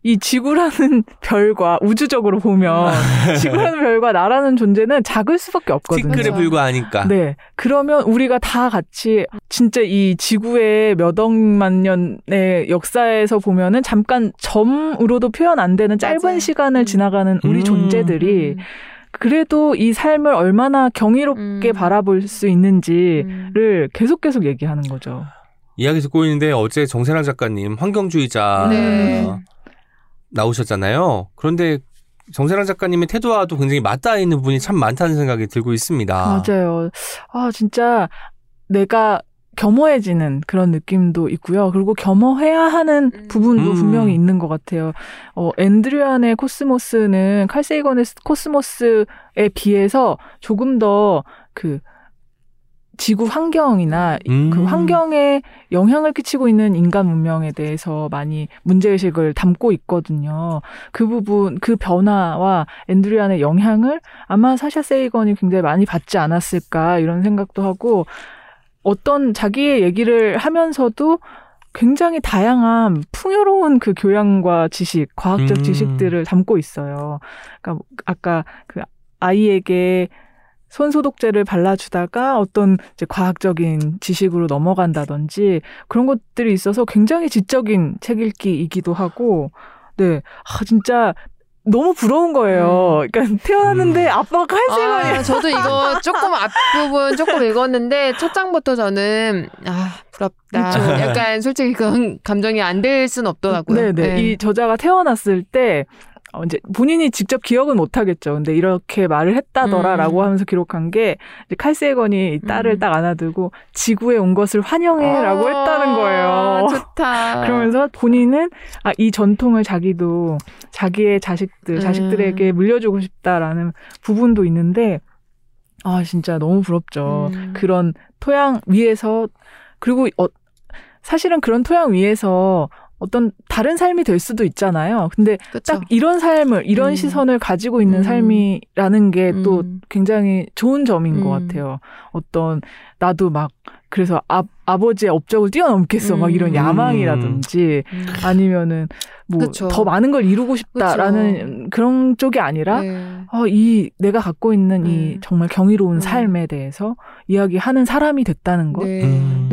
이 지구라는 별과 우주적으로 보면 지구라는 별과 나라는 존재는 작을 수밖에 없거든요.
티끌에. 불과하니까.
네. 그러면 우리가 다 같이 진짜 이 지구의 몇 억만 년의 역사에서 보면은 잠깐 점으로도 표현 안 되는 짧은
맞아요.
시간을
음.
지나가는 우리
음.
존재들이
음.
그래도 이 삶을 얼마나 경이롭게
음.
바라볼 수 있는지를
음.
계속 계속 얘기하는 거죠.
이야기 듣고 있는데 어제 정세랑 작가님 환경주의자
네.
어, 나오셨잖아요. 그런데 정세랑 작가님의 태도와도 굉장히 맞닿아 있는 부분이 참 많다는 생각이 들고 있습니다.
맞아요. 아, 진짜 내가 겸허해지는 그런 느낌도 있고요. 그리고 겸허해야 하는
음.
부분도
음.
분명히 있는 것 같아요. 어, 앤드류안의 코스모스는 칼세이건의 코스모스에 비해서 조금 더그 지구 환경이나
음.
그 환경에 영향을 끼치고 있는 인간 문명에 대해서 많이 문제의식을 담고 있거든요. 그 부분, 그 변화와 앤드류안의 영향을 아마 사샤 세이건이 굉장히 많이 받지 않았을까 이런 생각도 하고 어떤 자기의 얘기를 하면서도 굉장히 다양한 풍요로운 그 교양과 지식, 과학적
음.
지식들을 담고 있어요. 그러니까 아까 그 아이에게 손소독제를 발라주다가 어떤 이제 과학적인 지식으로 넘어간다든지 그런 것들이 있어서 굉장히 지적인 책 읽기이기도 하고, 네, 아 진짜 너무 부러운 거예요. 그러니까 태어났는데
음.
아빠가 칼세이건이
아, 저도 이거 조금 앞부분 조금 읽었는데 첫 장부터 저는 아 부럽다.
그쵸.
약간 솔직히 그런 감정이 안 될 순 없더라고요.
네네.
네.
이 저자가 태어났을 때, 어, 이제 본인이 직접 기억은 못 하겠죠. 근데 이렇게 말을 했다더라라고
음.
하면서 기록한 게, 이제 칼세건이 이 딸을
음.
딱 안아들고, 지구에 온 것을 환영해라고
어,
했다는 거예요.
좋다.
그러면서 본인은, 아, 이 전통을 자기도, 자기의 자식들,
음.
자식들에게 물려주고 싶다라는 부분도 있는데, 아, 진짜 너무 부럽죠.
음.
그런 토양 위에서 그리고 어, 사실은 그런 토양 위에서 어떤 다른 삶이 될 수도 있잖아요. 근데
그쵸.
딱 이런 삶을 이런
음.
시선을 가지고 있는
음.
삶이라는 게또
음.
굉장히 좋은 점인 것
음.
같아요. 어떤 나도 막 그래서 아, 아버지의 업적을 뛰어넘겠어 막 이런
음.
야망이라든지
음.
아니면은 뭐
그쵸.
더 많은 걸 이루고 싶다라는 그런 쪽이 아니라
네.
어, 이 내가 갖고 있는 이
음.
정말 경이로운
음.
삶에 대해서 이야기하는 사람이 됐다는 것. 네.
네.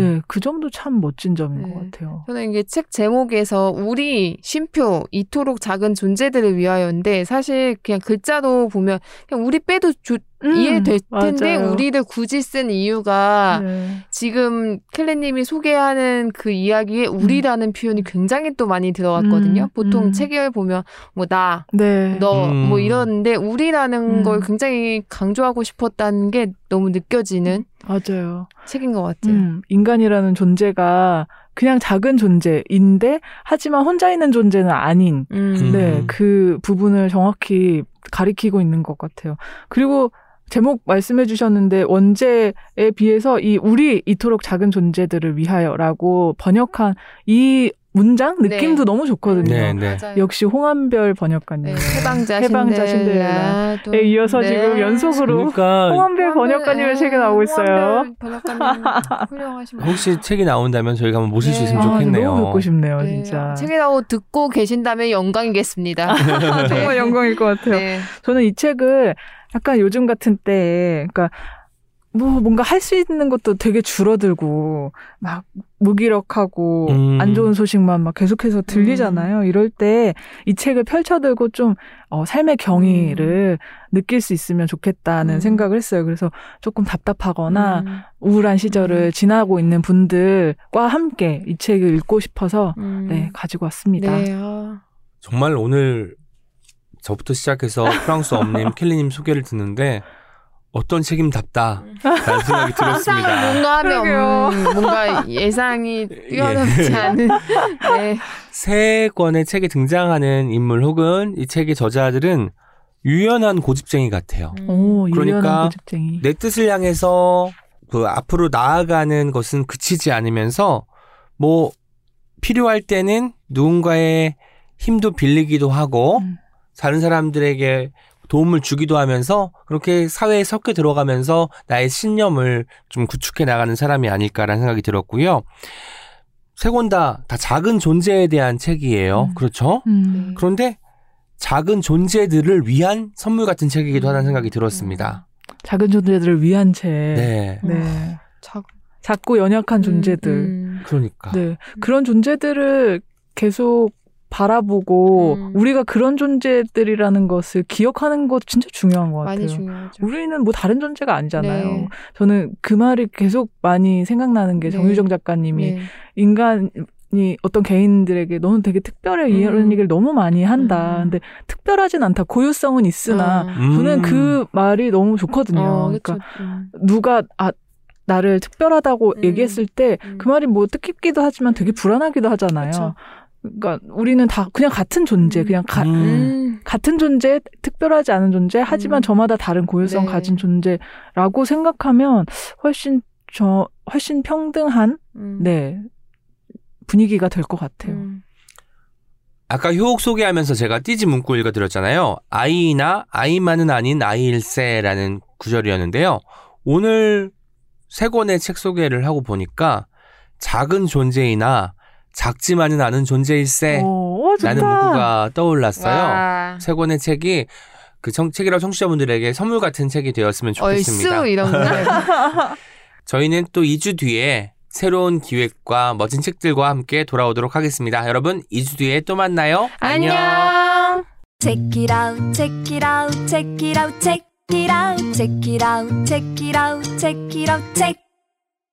음.
그 점도 참 멋진 점인
네.
것 같아요.
저는 이게 책 제목에서 우리 쉼표 이토록 작은 존재들을 위하여인데 사실 그냥 글자도 보면 그냥 우리 빼도 조-
음,
이해될 텐데
맞아요.
우리를 굳이 쓴 이유가
네.
지금 켈레님이 소개하는 그 이야기에 우리라는 표현이 굉장히 또 많이 들어갔거든요.
음,
보통
음.
책을 보면 뭐 나,
네.
너
음.
뭐 이러는데 우리라는
음.
걸 굉장히 강조하고 싶었다는 게 너무 느껴지는
맞아요.
책인 것 같아요.
음, 인간이라는 존재가 그냥 작은 존재인데 하지만 혼자 있는 존재는 아닌
음.
네,
음.
그 부분을 정확히 가리키고 있는 것 같아요. 그리고 제목 말씀해 주셨는데 원제에 비해서 이 우리 이토록 작은 존재들을 위하여라고 번역한 이 문장
네.
느낌도 너무 좋거든요.
네, 네.
역시 홍한별 번역가님.
네, 해방자,
해방자
신데렐라. 또-
에 이어서
네.
지금 연속으로
그러니까
홍한별 번역가님의 책이 나오고 있어요.
번역가님 훌륭하신.
혹시 책이 나온다면 저희가 한번 모실 수
네.
있으면
아,
좋겠네요.
너무 뵙고 싶네요,
네,
진짜.
책이 나오고 듣고 계신다면 영광이겠습니다.
정말 영광일 것 같아요.
네.
저는 이 책을 약간 요즘 같은 때에, 그러니까 뭐 뭔가 할 수 있는 것도 되게 줄어들고 막 무기력하고
음.
안 좋은 소식만 막 계속해서 들리잖아요. 이럴 때 이 책을 펼쳐들고 좀 어, 삶의 경의를 느낄 수 있으면 좋겠다는
음.
생각을 했어요. 그래서 조금 답답하거나
음,
우울한 시절을
음.
지나고 있는 분들과 함께 이 책을 읽고 싶어서
음.
네 가지고 왔습니다.
네. 아.
정말 오늘 저부터 시작해서 프랑스 엄님, 켈리님 소개를 듣는데 어떤 책임답다 라는 생각이 들었습니다.
뭔가 하면. 음, 뭔가 예상이 뛰어넘지
예.
않은 네.
세 권의 책에 등장하는 인물 혹은 이 책의 저자들은 유연한 고집쟁이 같아요.
음.
오,
그러니까
유연한 고집쟁이.
내 뜻을 향해서 그 앞으로 나아가는 것은 그치지 않으면서 뭐 필요할 때는 누군가의 힘도 빌리기도 하고
음.
다른 사람들에게 도움을 주기도 하면서 그렇게 사회에 섞여 들어가면서 나의 신념을 좀 구축해 나가는 사람이 아닐까라는 생각이 들었고요. 세권다다 작은 존재에 대한 책이에요.
음.
그렇죠?
음.
네.
그런데 작은 존재들을 위한 선물 같은 책이기도 하다는
음.
생각이 들었습니다.
작은 존재들을 위한 책.
네.
네.
작-
작고 연약한 존재들.
음,
그러니까.
네. 그런 존재들을 계속 바라보고
음.
우리가 그런 존재들이라는 것을 기억하는 것도 진짜 중요한 것 같아요.
많이 중요하죠.
우리는 뭐 다른 존재가 아니잖아요.
네.
저는 그 말이 계속 많이 생각나는 게
네.
정유정 작가님이
네.
인간 이 어떤 개인들에게 너는 되게 특별해 이런
음.
얘기를 너무 많이 한다.
음.
근데 특별하진 않다. 고유성은 있으나
어.
음.
저는 그 말이 너무 좋거든요.
어,
그러니까
그쵸. 음.
누가 아 나를 특별하다고
음.
얘기했을 때그
음.
말이 뭐 뜻깊기도 하지만 되게 불안하기도 하잖아요.
그쵸.
그러니까 우리는 다 그냥 같은 존재,
음.
그냥 가-
음.
음.
같은 존재, 특별하지 않은 존재, 하지만
음.
저마다 다른 고유성
네.
가진 존재라고 생각하면 훨씬 저 훨씬 평등한
음.
네 분위기가 될 것 같아요.
음.
아까 효옥 소개하면서 제가 띠지 문구 읽어드렸잖아요. 아이나 아이만은 아닌 아이일세라는 구절이었는데요. 오늘 세 권의 책 소개를 하고 보니까 작은 존재이나 작지만은 않은 존재일세
오, 오.
라는 문구가 떠올랐어요.
와.
세 권의 책이 그 청, 책이라 청취자분들에게 선물 같은 책이 되었으면 좋겠습니다.
얼쑤 이런 거.
저희는 또 2주 뒤에 새로운 기획과 멋진 책들과 함께 돌아오도록 하겠습니다. 여러분, 2주 뒤에 또 만나요.
안녕.
Check it out, check it out, check it out, check it out, check it out, check it out, check it out, check.